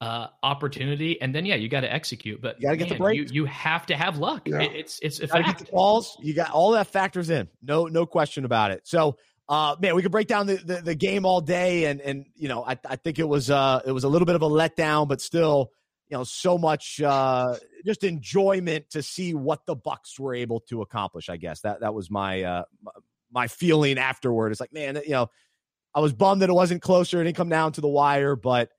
uh, opportunity, and then yeah, you got to execute. But you got to get the break. You, you have to have luck. Yeah. It, it's it's a fact. Get the balls. You got all that factors in. No no question about it. So. Uh, man, we could break down the, the, the, game all day, and and you know, I, I think it was uh it was a little bit of a letdown, but still, you know, so much uh just enjoyment to see what the Bucs were able to accomplish. I guess that that was my uh my feeling afterward. It's like, man, you know, I was bummed that it wasn't closer. It didn't come down to the wire, but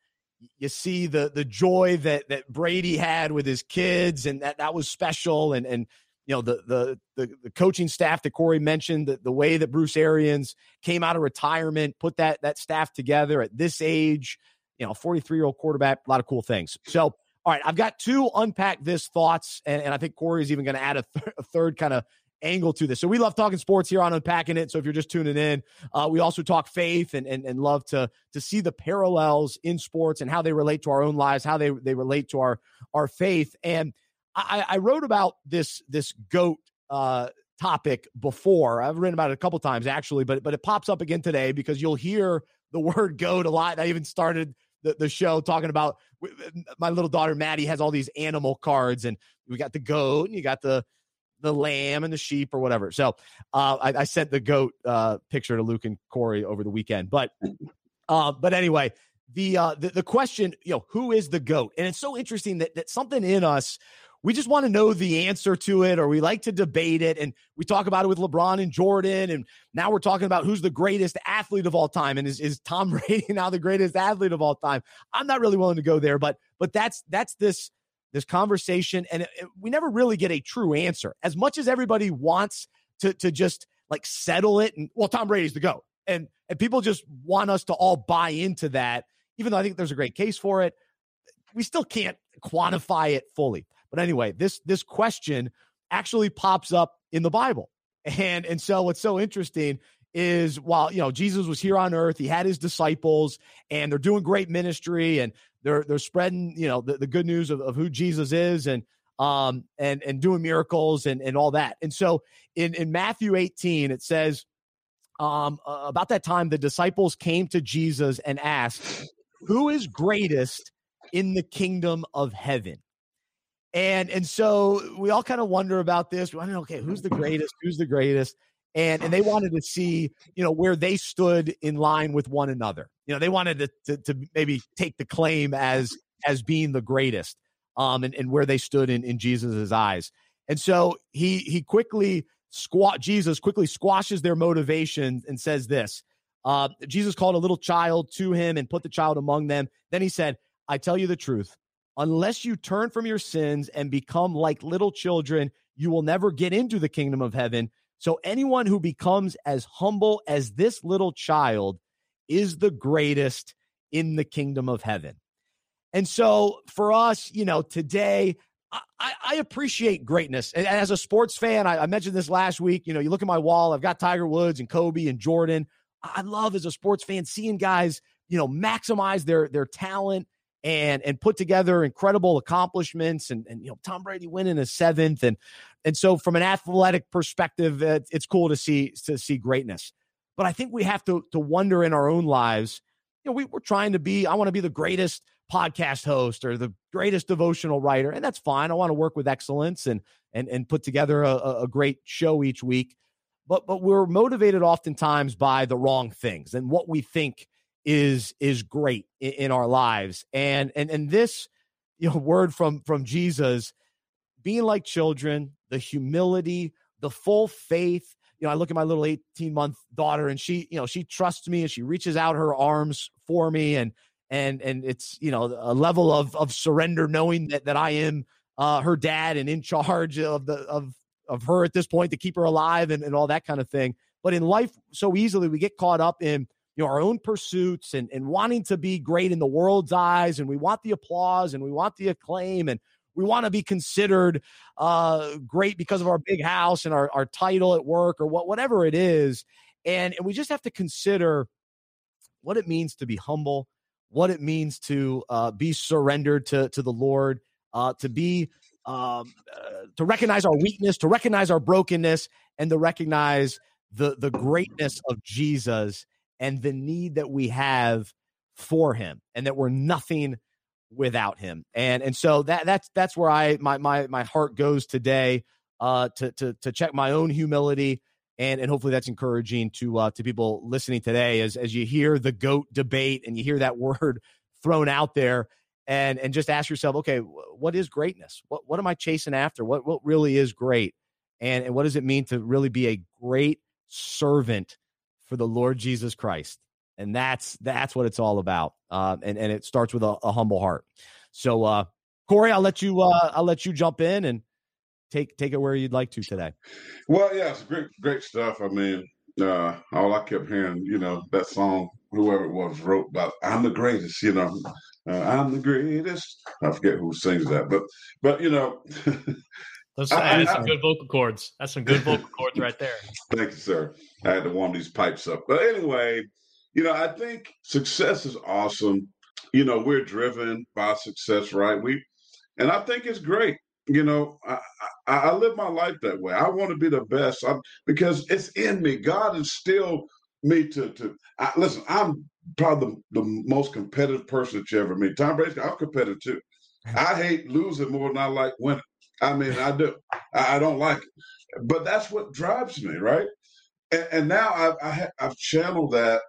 you see the the joy that that Brady had with his kids, and that that was special. And and you know the the the, the coaching staff that Corey mentioned, the, the way that Bruce Arians came out of retirement, put that that staff together at this age. You know, 43 year old quarterback, a lot of cool things. So, all right, I've got two unpack this thoughts, and, and I think Corey is even going to add a, th- a third kind of angle to this. So we love talking sports here on Unpacking It. So if you're just tuning in, uh, we also talk faith and, and and love to to see the parallels in sports and how they relate to our own lives, how they they relate to our our faith. And I, I wrote about this this goat uh, topic before. I've written about it a couple times actually, but but it pops up again today because you'll hear the word goat a lot. I even started the, the show talking about my little daughter Maddie has all these animal cards and we got the goat and you got the the lamb and the sheep or whatever. So uh, I, I, sent the goat uh, picture to Luke and Corey over the weekend. But uh, but anyway, the, uh, the the question, you know, who is the goat? And it's so interesting that that something in us. We just want to know the answer to it, or we like to debate it. And we talk about it with LeBron and Jordan. And now we're talking about who's the greatest athlete of all time. And is, is Tom Brady now the greatest athlete of all time? I'm not really willing to go there, but but that's that's this this conversation, and it, it, we never really get a true answer. As much as everybody wants to to just like settle it, and well, Tom Brady's the go, and and people just want us to all buy into that, even though I think there's a great case for it. We still can't quantify it fully. But anyway, this this question actually pops up in the Bible. And and so what's so interesting is while you know Jesus was here on earth, he had his disciples and they're doing great ministry and they're they're spreading you know the, the good news of, of who Jesus is and um and and doing miracles and and all that. And so in in Matthew 18 it says um about that time the disciples came to Jesus and asked, "Who is greatest in the kingdom of heaven?" And and so we all kind of wonder about this. We want to know, okay, who's the greatest? Who's the greatest? and and they wanted to see you know where they stood in line with one another. You know, they wanted to to, to maybe take the claim as as being the greatest, um, and, and where they stood in in Jesus's eyes. And so he he quickly squat Jesus quickly squashes their motivation and says this. Uh, Jesus called a little child to him and put the child among them. Then he said, "I tell you the truth." Unless you turn from your sins and become like little children, you will never get into the kingdom of heaven. So anyone who becomes as humble as this little child is the greatest in the kingdom of heaven. And so for us, you know, today, I, I appreciate greatness. And as a sports fan, I, I, mentioned this last week. You know, you look at my wall, I've got Tiger Woods and Kobe and Jordan. I love as a sports fan seeing guys, you know, maximize their their talent and and put together incredible accomplishments and and you know Tom Brady winning a seventh. And and so from an athletic perspective it's cool to see to see greatness. But I think we have to to wonder in our own lives you know we, we're trying to be I want to be the greatest podcast host or the greatest devotional writer and that's fine. I want to work with excellence and and and put together a, a great show each week. But but we're motivated oftentimes by the wrong things and what we think is is great in, in our lives. And and and this you know word from from Jesus being like children, the humility, the full faith. You know, I look at my little 18 month daughter and she, you know, she trusts me and she reaches out her arms for me and and and it's you know a level of of surrender knowing that that I am uh her dad and in charge of the of of her at this point to keep her alive and, and all that kind of thing. But in life, so easily we get caught up in you know our own pursuits and and wanting to be great in the world's eyes and we want the applause and we want the acclaim and we want to be considered uh, great because of our big house and our, our title at work or what whatever it is and, and we just have to consider what it means to be humble what it means to uh, be surrendered to to the lord uh, to be um, uh, to recognize our weakness to recognize our brokenness and to recognize the the greatness of jesus and the need that we have for him and that we're nothing without him. And and so that that's that's where I my my my heart goes today uh to to to check my own humility and and hopefully that's encouraging to uh to people listening today as as you hear the goat debate and you hear that word thrown out there and and just ask yourself okay what is greatness? What what am i chasing after? What what really is great? And and what does it mean to really be a great servant for the Lord Jesus Christ. And that's that's what it's all about. Uh, and and it starts with a, a humble heart. So, uh, Corey, I'll let you uh, I'll let you jump in and take take it where you'd like to today. Well, yeah, it's great great stuff. I mean, uh, all I kept hearing, you know, that song whoever it was wrote about I'm the greatest, you know. Uh, I'm the greatest. I forget who sings that, but but you know, Those, I, some good vocal cords. That's some good vocal cords right there. Thank you, sir. I had to warm these pipes up. But anyway, you know, I think success is awesome. You know, we're driven by success, right? We, and I think it's great. You know, I, I, I live my life that way. I want to be the best I'm, because it's in me. God instilled me to to I, listen. I'm probably the, the most competitive person that you ever meet. Tom Brady, I'm competitive too. I hate losing more than I like winning. I mean, I do. I don't like it, but that's what drives me, right? And, and now I've, I have, I've channeled that,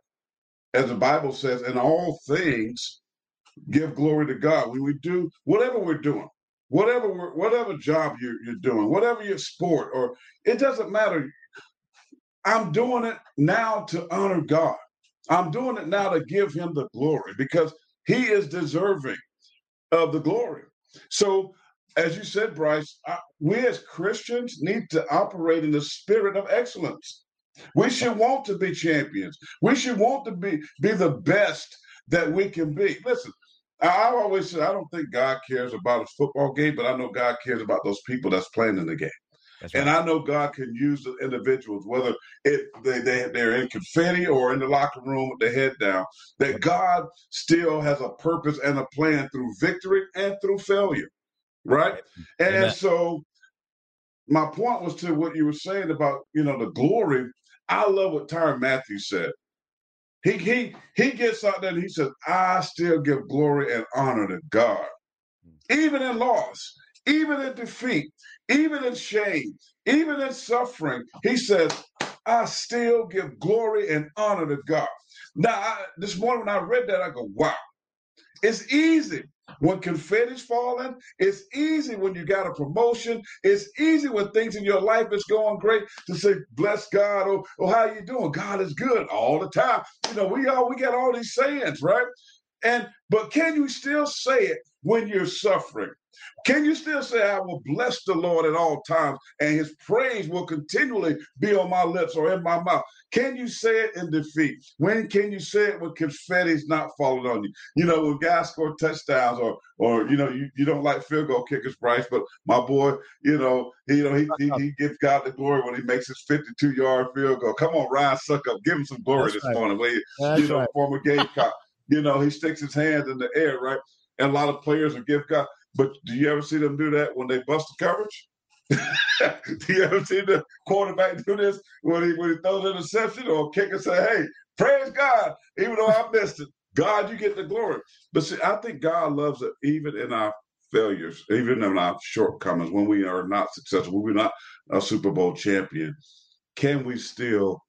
as the Bible says, in all things, give glory to God. When we do whatever we're doing, whatever we're, whatever job you're, you're doing, whatever your sport, or it doesn't matter. I'm doing it now to honor God. I'm doing it now to give Him the glory because He is deserving of the glory. So as you said, Bryce, we as Christians need to operate in the spirit of excellence. We should want to be champions. We should want to be be the best that we can be. Listen, I always say I don't think God cares about a football game, but I know God cares about those people that's playing in the game. Right. And I know God can use the individuals, whether it they, they they're in confetti or in the locker room with their head down, that God still has a purpose and a plan through victory and through failure right? And, so my point was to what you were saying about you know the glory. I love what Tyrann Mathieu said. He he he gets out there and he says, "I still give glory and honor to God, even in loss, even in defeat, even in shame, even in suffering." He says, "I still give glory and honor to God." Now, I, this morning when I read that, I go, "Wow." It's easy when confetti's falling. It's easy when you got a promotion. It's easy when things in your life is going great to say, bless God, or, or how you doing? God is good all the time. You know, we all we got all these sayings, right? And but can you still say it when you're suffering? Can you still say, I will bless the Lord at all times, and his praise will continually be on my lips or in my mouth? Can you say it in defeat? When can you say it when confetti's not falling on you? You know, when guys score touchdowns or or you know, you, you don't like field goal kickers, Bryce, but my boy, you know, he, you know, he, he, he gives God the glory when he makes his 52 yard field goal. Come on, Ryan Succop. give him some glory That's this right. morning. He, you know, right. former Gamecock, you know, he sticks his hands in the air, right? And a lot of players will give God. But do you ever see them do that when they bust the coverage? do you ever see the quarterback do this when he when he throws an interception or kick and say, "Hey, praise God, even though I missed it, God, you get the glory." But see, I think God loves it even in our failures, even in our shortcomings, when we are not successful, when we're not a Super Bowl champion. Can we still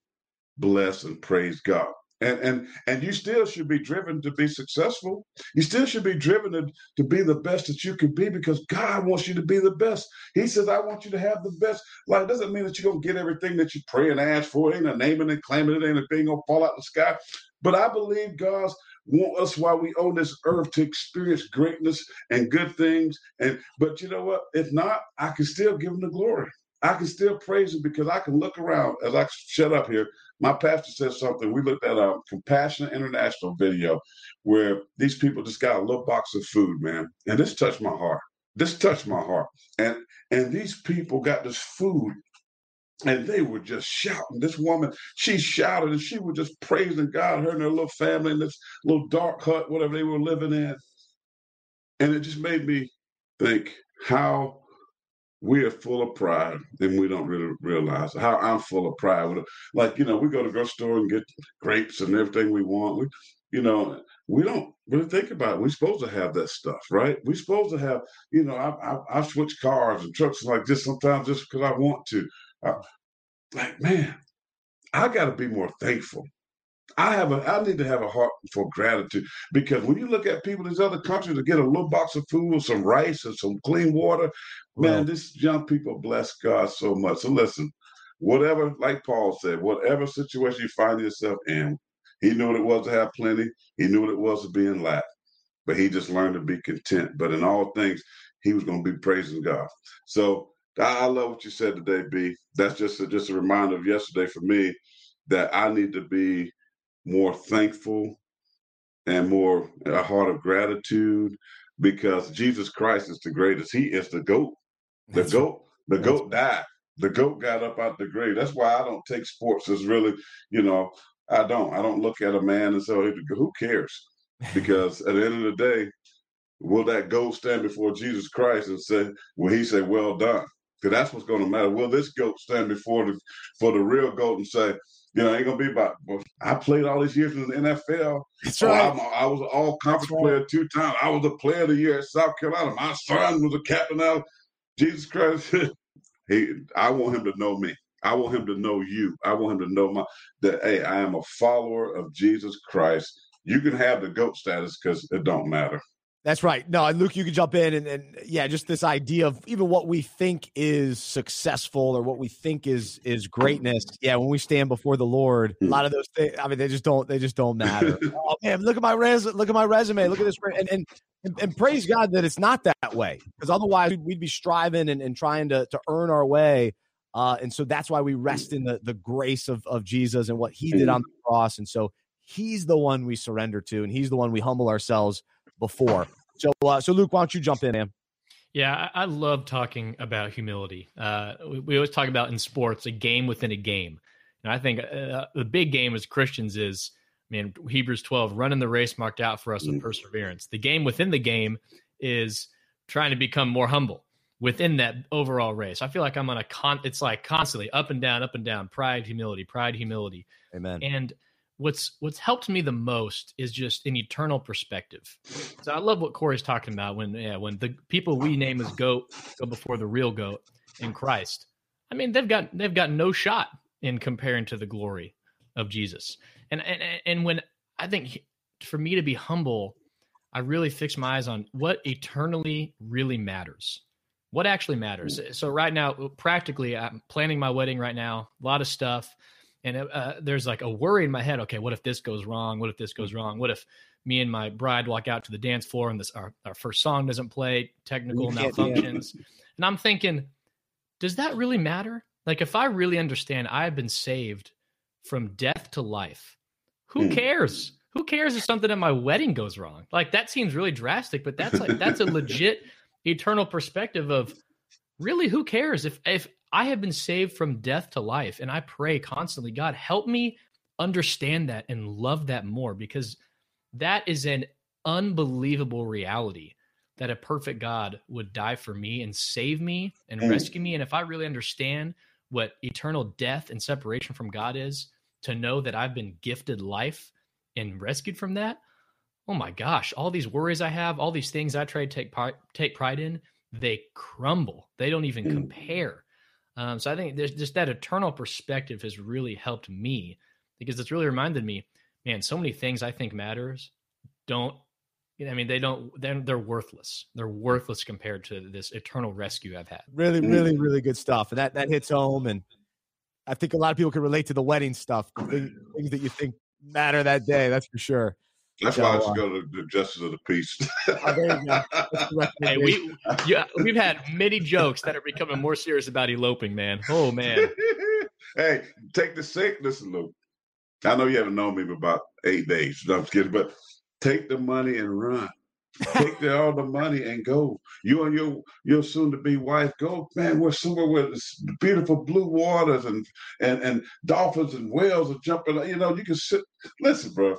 bless and praise God? And and and you still should be driven to be successful. You still should be driven to, to be the best that you can be because god wants you to be the best. He says i want you to have the best. Like it doesn't mean that you're going to get everything that you pray and ask for. Ain't a naming and claiming. It ain't a thing gonna fall out the sky. But i believe god's want us while we own this earth to experience greatness and good things. And but you know what? If not i can still give him the glory. I can still praise him because I can look around as I shut up here my pastor said something. We looked at a Compassion International video where these people just got a little box of food, man, and this touched my heart. This touched my heart, and and these people got this food, and they were just shouting. This woman, she shouted, and she was just praising God. Her and her little family in this little dark hut, whatever they were living in, and it just made me think how we are full of pride and we don't really realize how I'm full of pride. Like, you know, we go to the grocery store and get grapes and everything we want. We, you know, we don't really think about it. We're supposed to have that stuff, right? We're supposed to have, you know, I, I, I switch cars and trucks like this sometimes just because I want to. I, like, man, I got to be more thankful. I have a I need to have a heart for gratitude because when you look at people in these other countries to get a little box of food, some rice, and some clean water, man, this young people bless God so much. So listen, whatever, like Paul said, whatever situation you find yourself in, he knew what it was to have plenty. He knew what it was to be in lack, but he just learned to be content. But in all things, he was going to be praising God. So I love what you said today, B. That's just a, just a reminder of yesterday for me that I need to be more thankful and more a heart of gratitude because Jesus Christ is the greatest. He is the goat. The That's goat. The goat died. The goat got up out the grave. That's why I don't take sports as really, you know, I don't. I don't look at a man and say, oh, "Who cares?" Because at the end of the day, will that goat stand before Jesus Christ and say, "Will he say, well done?" Because that's what's going to matter. Will this goat stand before the for the real goat and say, you know, ain't gonna be about. Well, I played all these years in the NFL. That's oh, right. Oh, I was an all conference right. player two times. I was a player of the year at South Carolina. My son was a captain out. Jesus Christ. he, I want him to know me. I want him to know you. I want him to know my that. Hey, I am a follower of Jesus Christ. You can have the goat status because it don't matter. That's right. No, Luke, you can jump in and, and yeah, just this idea of even what we think is successful or what we think is is greatness. Yeah, when we stand before the Lord, a lot of those things. I mean, they just don't they just don't matter. oh man, look at my res, look at my resume, look at this, and and and, and praise God that it's not that way because otherwise we'd, we'd, be striving and, and trying to to earn our way. Uh, and so that's why we rest in the the grace of of Jesus and what He did on the cross. And so He's the one we surrender to, and He's the one we humble ourselves before. So, uh, so Luke, why don't you jump in, man? Yeah, I, I love talking about humility. Uh, we, we, always talk about in sports a game within a game, and I think uh, the big game as Christians is, I mean, Hebrews twelve, running the race marked out for us with mm. perseverance. The game within the game is trying to become more humble within that overall race. I feel like I'm on a con. It's like constantly up and down, up and down, pride, humility, pride, humility. Amen. And what's what's helped me the most is just an eternal perspective. So I love what Corey's talking about when yeah, when the people we name as goat go before the real goat in Christ. I mean, they've got they've got no shot in comparing to the glory of Jesus. And and and when I think for me to be humble, I really fix my eyes on what eternally really matters. What actually matters. So right now, practically, I'm planning my wedding right now. A lot of stuff and uh, there's like a worry in my head okay what if this goes wrong? What if this goes wrong? What if me and my bride walk out to the dance floor and this our, our first song doesn't play technical malfunctions. And i'm thinking does that really matter? Like if i really understand i've been saved from death to life. Who hmm. cares? Who cares if something at my wedding goes wrong? Like that seems really drastic but that's like that's a legit eternal perspective of really who cares if if I have been saved from death to life. And I pray constantly, God, help me understand that and love that more because that is an unbelievable reality that a perfect God would die for me and save me and mm. rescue me. And if I really understand what eternal death and separation from God is, to know that I've been gifted life and rescued from that, oh my gosh, all these worries I have, all these things I try to take take pride in, they crumble. They don't even mm. compare um, so I think there's just that eternal perspective has really helped me because it's really reminded me man, so many things I think matters don't. You know, I mean, they don't. They're, they're worthless. They're worthless compared to this eternal rescue I've had. Really, really, really good stuff, and that that hits home. And I think a lot of people can relate to the wedding stuff, the thing, things that you think matter that day. That's for sure. That's so, why I should uh, go to the Justice of the Peace. oh, hey, we yeah, we've had many jokes that are becoming more serious about eloping, man. Oh man. hey, take the sake. Listen, Luke. I know you haven't known me for about eight days. No, I'm just kidding, but take the money and run. take the, all the money and go. You and your your soon to be wife go, man. We're somewhere where there's beautiful blue waters and and and dolphins and whales are jumping. You know, you can sit. Listen, bro.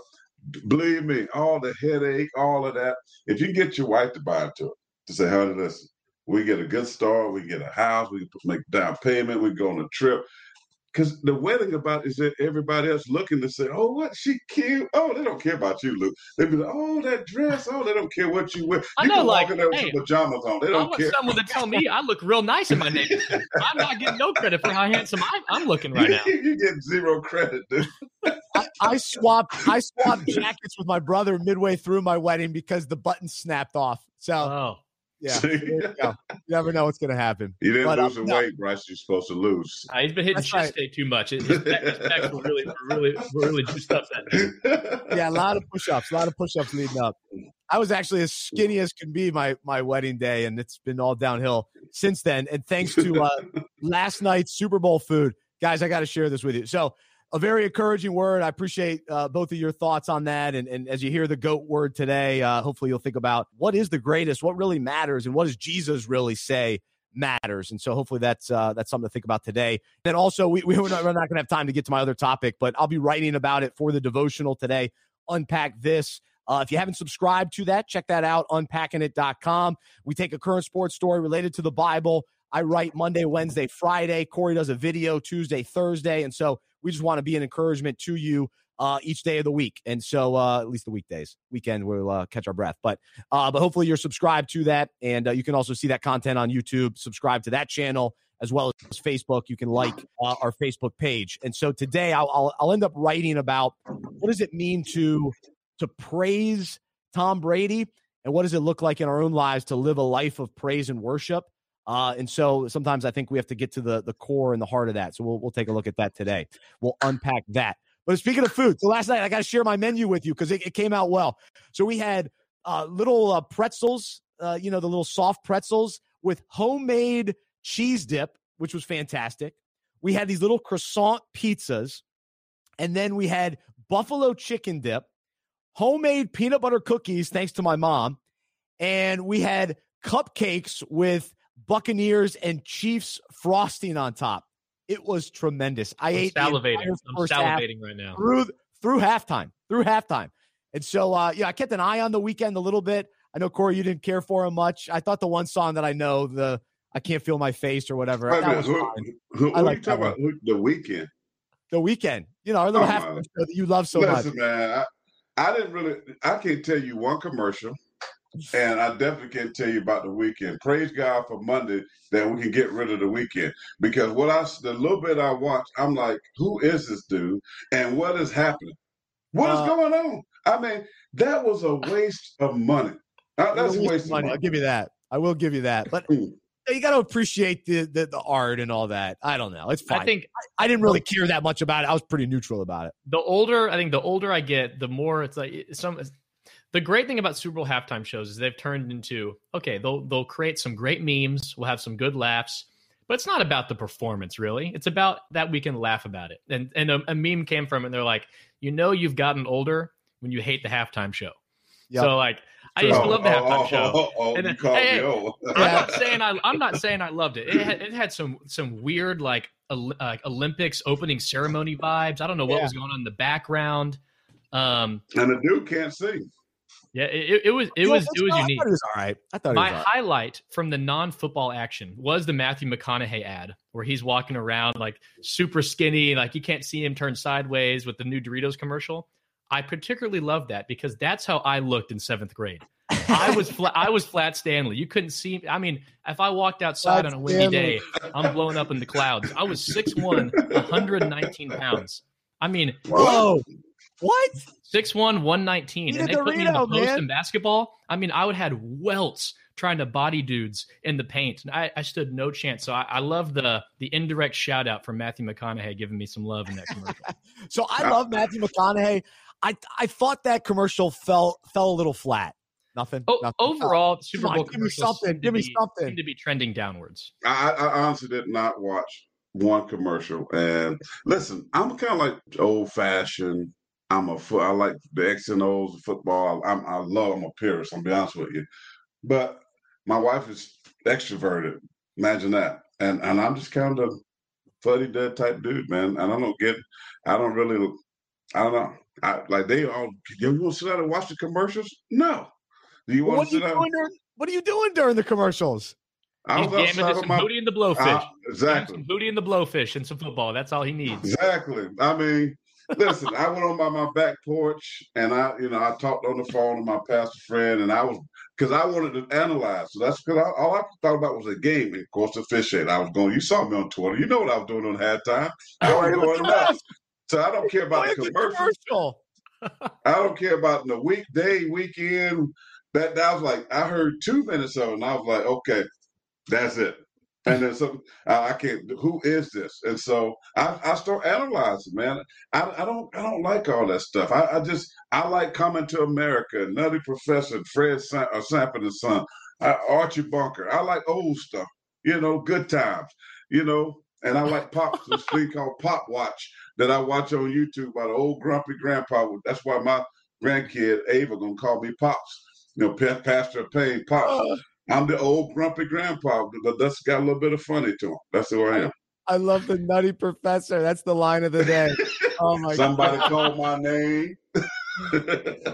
Believe me, all the headache, all of that. If you get your wife to buy into it, to say, honey, listen, we get a good start, we get a house, we can make down payment, we go on a trip because the wedding about is that everybody else looking to say, "Oh, what she cute? Oh, they don't care about you, Luke. They be like, "Oh, that dress. Oh, they don't care what you wear. You I know, can like, walk in there with hey, pajamas on. They don't I want care." someone to tell me I look real nice in my neighborhood. I'm not getting no credit for how handsome I'm, I'm looking right now. you get zero credit, dude. I, I swapped I swapped jackets with my brother midway through my wedding because the button snapped off. So. Oh. Yeah, you, you, never know what's going to happen. You didn't but, lose the no. weight, Bryce. You're supposed to lose. Uh, he's been hitting chest right. day too much. His, his, back, were really, really, really juiced up that Yeah, a lot of push-ups, a lot of push-ups leading up. I was actually as skinny as can be my my wedding day, and it's been all downhill since then. And thanks to uh, last night's Super Bowl food, guys, I got to share this with you. So a very encouraging word. I appreciate uh, both of your thoughts on that. And, and as you hear the GOAT word today, uh, hopefully you'll think about what is the greatest, what really matters, and what does Jesus really say matters. And so hopefully that's uh, that's something to think about today. And also, we, we're not, not going to have time to get to my other topic, but I'll be writing about it for the devotional today. Unpack this. Uh, if you haven't subscribed to that, check that out, unpackingit.com. We take a current sports story related to the Bible. I write Monday, Wednesday, Friday. Corey does a video Tuesday, Thursday. And so we just want to be an encouragement to you uh, each day of the week. And so, uh, at least the weekdays, weekend, we'll uh, catch our breath. But, uh, but hopefully you're subscribed to that. And uh, you can also see that content on YouTube, subscribe to that channel as well as Facebook. You can like uh, our Facebook page. And so today I'll, I'll, I'll end up writing about what does it mean to, to praise Tom Brady and what does it look like in our own lives to live a life of praise and worship. Uh, and so sometimes I think we have to get to the the core and the heart of that. So we'll we'll take a look at that today. We'll unpack that. But speaking of food, so last night I got to share my menu with you because it, it, came out well. So we had uh, little uh, pretzels, uh, you know, the little soft pretzels with homemade cheese dip, which was fantastic. We had these little croissant pizzas, and then we had buffalo chicken dip, homemade peanut butter cookies, thanks to my mom, and we had cupcakes with Buccaneers and Chiefs frosting on top. It was tremendous. I I'm ate salivating. I'm salivating right now through through halftime. Through halftime, and so uh, yeah, I kept an eye on the Weeknd a little bit. I know Corey, you didn't care for him much. I thought the one song that I know, the I can't feel my face or whatever. Wait that who, who, who are you talking about? the Weeknd. The Weeknd, You know, our little oh, half show that you love so listen, much. man, I, I didn't really. I can't tell you one commercial and I definitely can't tell you about the Weeknd. Praise God for Monday that we can get rid of the weekend because what I the little bit I watched, I'm like, who is this dude and what is happening? What is uh, going on? I mean, that was a waste of money. Uh, that's a waste of money. money. I'll give you that. I will give you that. But mm. you got to appreciate the, the, the art and all that. I don't know. It's fine. I think I, I, didn't really care that much about it. I was pretty neutral about it. The older I think, the older I get, the more it's like some the great thing about Super Bowl halftime shows is they've turned into okay, they'll they'll create some great memes, we'll have some good laughs, but it's not about the performance really. It's about that we can laugh about it. And and a, a meme came from it. and They're like, you know, you've gotten older when you hate the halftime show. Yep. So like, I used to love the halftime oh, show. Oh, oh, and then, hey, I'm not saying I I'm not saying I loved it. It had, it had some some weird like uh, Olympics opening ceremony vibes. I don't know what yeah. was going on in the background. Um, and the dude can't sing. Yeah, it, it was it was it was unique. it was all right. I thought my highlight from the non-football action was the Matthew McConaughey ad where he's walking around like super skinny, like you can't see him turn sideways with the new Doritos commercial. I particularly loved that because that's how I looked in seventh grade. I was flat, I was flat Stanley. You couldn't see me. I mean, if I walked outside flat on a windy Stanley. day, I'm blowing up in the clouds. I was 6'1", 119 pounds. I mean, whoa, What? Six one, one nineteen, and they put me in the post man. in basketball. I mean, I would had welts trying to body dudes in the paint, and I, I stood no chance. So I, I, love the the indirect shout out from Matthew McConaughey giving me some love in that commercial. so I love Matthew McConaughey. I I thought that commercial fell fell a little flat. Nothing. Oh, nothing. Overall, oh, Super Bowl on, give me something. Give me be, something. Seem to be trending downwards. I, I honestly did not watch one commercial. And listen, I'm kind of like old fashioned. I'm a foot. I like the X and O's of football. I'm, I love. I'm a purist. I'm be honest with you. But my wife is extroverted. Imagine that. And and I'm just kind of fuddy dead type dude, man. And I don't get. I don't really. I don't know. I, like they all. You want to sit down and watch the commercials? No. Do you want to sit down? During, what are you doing during the commercials? I was He's some my, Hootie and the Blowfish. Uh, exactly. Some Hootie and the Blowfish and some football. That's all he needs. Exactly. I mean, listen, I went on by my back porch and I, you know, I talked on the phone to my pastor friend and I was because I wanted to analyze. So that's because all I thought about was a game. And of course, the fish ate. I was going. You saw me on Twitter. You know what I was doing on halftime. I was going nuts. So I don't care about the commercial. I don't care about the weekday, Weeknd. That that was like I heard two minutes of it, and I was like, okay, that's it. And then some, I can't. Who is this? And so I, I start analyzing, man. I, I don't, I don't like all that stuff. I, I just, I like coming to America, Nutty Professor, Fred Sam, uh, and Son, uh, Archie Bunker. I like old stuff, you know, good times, you know. And I like pop, this thing called Pop Watch that I watch on YouTube by the old grumpy grandpa. That's why my grandkid Ava gonna call me Pops. You know, Pastor Payne Pops. I'm the old grumpy grandpa. But that's got a little bit of funny to him. That's who I am. I love the nutty professor. That's the line of the day. Oh my god. Somebody God. called my name.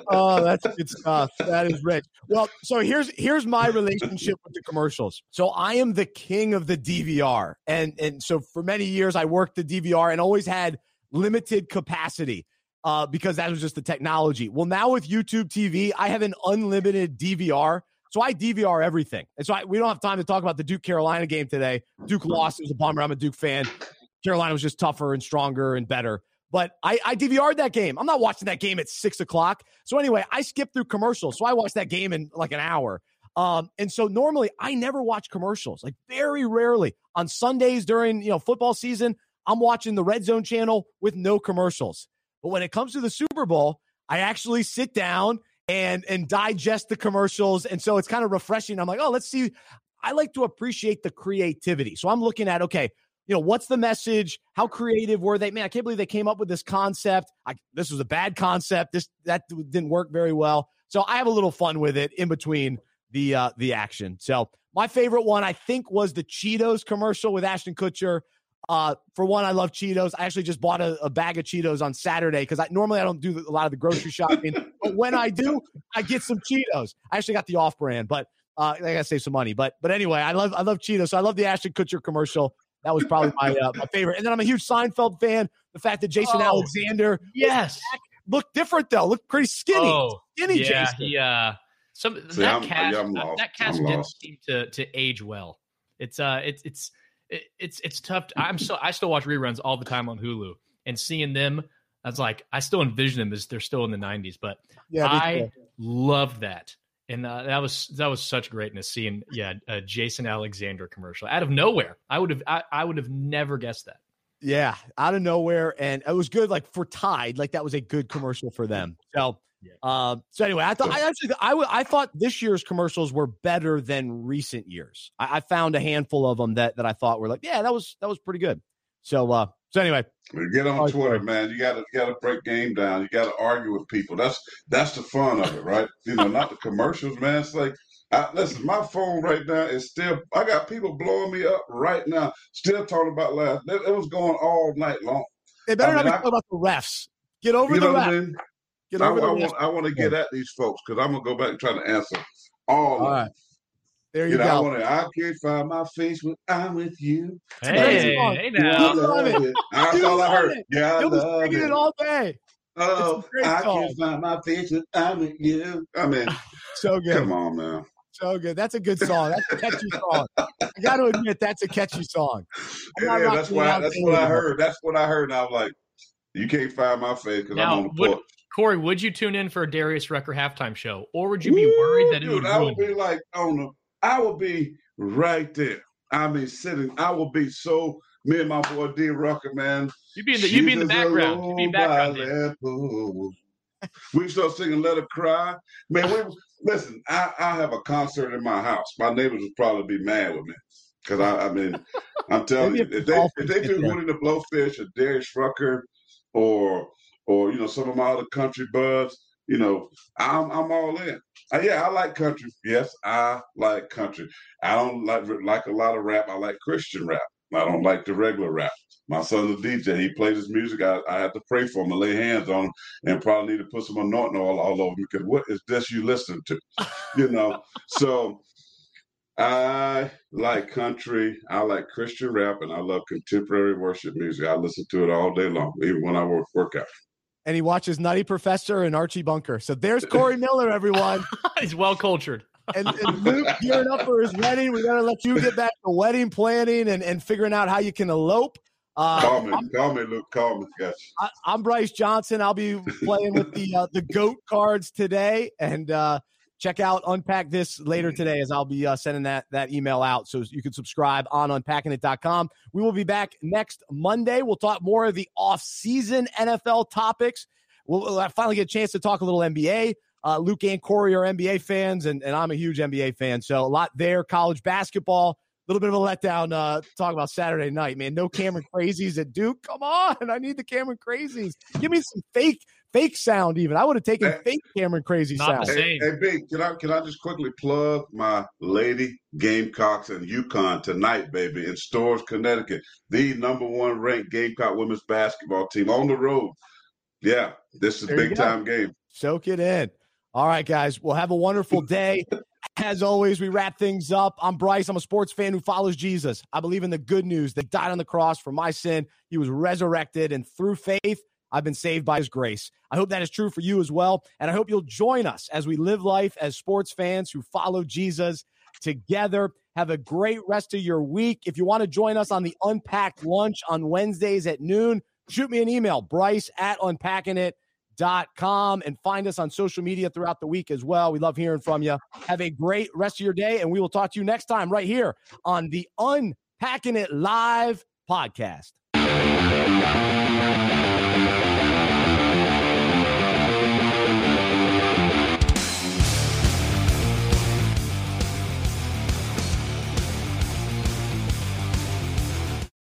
oh, that's good stuff. That is rich. Well, so here's here's my relationship with the commercials. So I am the king of the DVR, and and so for many years I worked the DVR and always had limited capacity uh, because that was just the technology. Well, now with YouTube TV, I have an unlimited DVR so I DVR everything. And so I, we don't have time to talk about the Duke Carolina game today. Duke lost. It was a bummer. I'm a Duke fan. Carolina was just tougher and stronger and better. But I, I DVR'd that game. I'm not watching that game at six o'clock. So anyway, I skipped through commercials. So I watched that game in like an hour. Um, and so normally I never watch commercials, like very rarely. On Sundays during you know football season, I'm watching the Red Zone channel with no commercials. But when it comes to the Super Bowl, I actually sit down and and digest the commercials. And so it's kind of refreshing. I'm like, oh, let's see. I like to appreciate the creativity. So I'm looking at, okay, you know, what's the message? How creative were they? Man, I can't believe they came up with this concept. I, this was a bad concept. This that didn't work very well. So I have a little fun with it in between the uh, the action. So my favorite one, I think, was the Cheetos commercial with Ashton Kutcher. Uh, for one, I love Cheetos. I actually just bought a, a bag of Cheetos on Saturday because I normally I don't do a lot of the grocery shopping, but when I do, I get some Cheetos. I actually got the off brand, but uh, I gotta save some money. But but anyway, I love I love Cheetos. So I love the Ashton Kutcher commercial. That was probably my uh, my favorite. And then I'm a huge Seinfeld fan. The fact that Jason oh, Alexander, yes, looked different though. Looked pretty skinny. Oh, skinny yeah, Jason. Yeah, some See, that I'm, cast I'm that cast didn't seem to to age well. It's uh, it's it's it, it's it's tough. To, I'm so I still watch reruns all the time on Hulu, and seeing them, I was like, I still envision them as they're still in the '90s. But yeah, I love that, and uh, that was that was such greatness seeing yeah a Jason Alexander commercial out of nowhere. I would have I, I would have never guessed that. Yeah, out of nowhere, and it was good. Like for Tide, like that was a good commercial for them. So yeah. Uh, so anyway, I thought I actually I, w- I thought this year's commercials were better than recent years. I, I found a handful of them that that I thought were like, yeah, that was that was pretty good. So uh, so anyway, get on Twitter, man. You got to got to break game down. You got to argue with people. That's that's the fun of it, right? you know, not the commercials, man. It's like. I, listen, my phone right now is still. I got people blowing me up right now, still talking about last. It, it was going all night long. They better I not mean, be talking about the refs. Get over the refs. I mean? Get over I, I want, I want to get at these folks because I'm gonna go back and try to answer all, all right. There you, you know, go. I, wanna, I can't find my face when I'm with you. Hey, hey now. You love it. That's all I heard. It. Yeah, I You'll love it. it all day. Oh, I song. can't find my face when I'm with you. I mean, so good. Come on, man. So good. That's a good song. That's a catchy song. I got to admit, that's a catchy song. yeah, that's what I, that's what I heard. That's what I heard. And I was like, You can't find my face because I'm on the would, porch. Corey, would you tune in for a Darius Rucker halftime show, or would you be worried that it would? Dude, would I would be like on the. I would be right there. I mean, sitting. I would be so. Me and my boy D Rucker, man. You'd be in the, you'd be in the background. You'd be in background. alone dancing. by Lampo. we start singing "Let Her Cry." Man, we listen. I, I have a concert in my house. My neighbors would probably be mad with me because I, I mean, I'm telling you, if they if they do. Hootie the Blowfish or Darius Rucker or or you know some of my other country buds, you know, I'm I'm all in. Uh, yeah, I like country. Yes, I like country. I don't like like a lot of rap. I like Christian rap. I don't like the regular rap. My son's a DJ. He plays his music. I, I have to pray for him and lay hands on him and probably need to put some anointing all, all over him because what is this you listening to? You know? so I like country. I like Christian rap and I love contemporary worship music. I listen to it all day long, even when I work workout. And he watches Nutty Professor and Archie Bunker. So there's Corey Miller, everyone. He's well cultured. and, and Luke gearing up for his wedding. We got to let you get back to wedding planning and, and figuring out how you can elope. Uh, Call me, I'm, call me, Luke. Call me. Gotcha. I, I'm Bryce Johnson. I'll be playing with the uh, the goat cards today, and uh, check out Unpack this later today as I'll be uh, sending that that email out so you can subscribe on unpackingit.com. We will be back next Monday. We'll talk more of the off season NFL topics. We'll, we'll finally get a chance to talk a little NBA. Uh, Luke and Corey are NBA fans, and, and I'm a huge NBA fan. So a lot there. College basketball, a little bit of a letdown. Uh, talk about Saturday night, man. No Cameron Crazies at Duke. Come on, I need the Cameron Crazies. Give me some fake, fake sound. Even I would have taken Hey. fake Cameron Crazy Not sound. the Hey, Same. hey, B, can I can I just quickly plug my Lady Gamecocks and UConn tonight, baby, in Storrs, Connecticut, the number one ranked Gamecock women's basketball team on the road. Yeah, this is There you big time game. Soak it in. All right, guys. Well, have a wonderful day. As always, we wrap things up. I'm Bryce. I'm a sports fan who follows Jesus. I believe in the good news that died on the cross for my sin. He was resurrected, and through faith, I've been saved by his grace. I hope that is true for you as well. And I hope you'll join us as we live life as sports fans who follow Jesus together. Have a great rest of your week. If you want to join us on the Unpacked Lunch on Wednesdays at noon, shoot me an email, bryce at unpackingit.com, and find us on social media throughout the week as well. We love hearing from you. Have a great rest of your day, and we will talk to you next time right here on the Unpacking It Live podcast.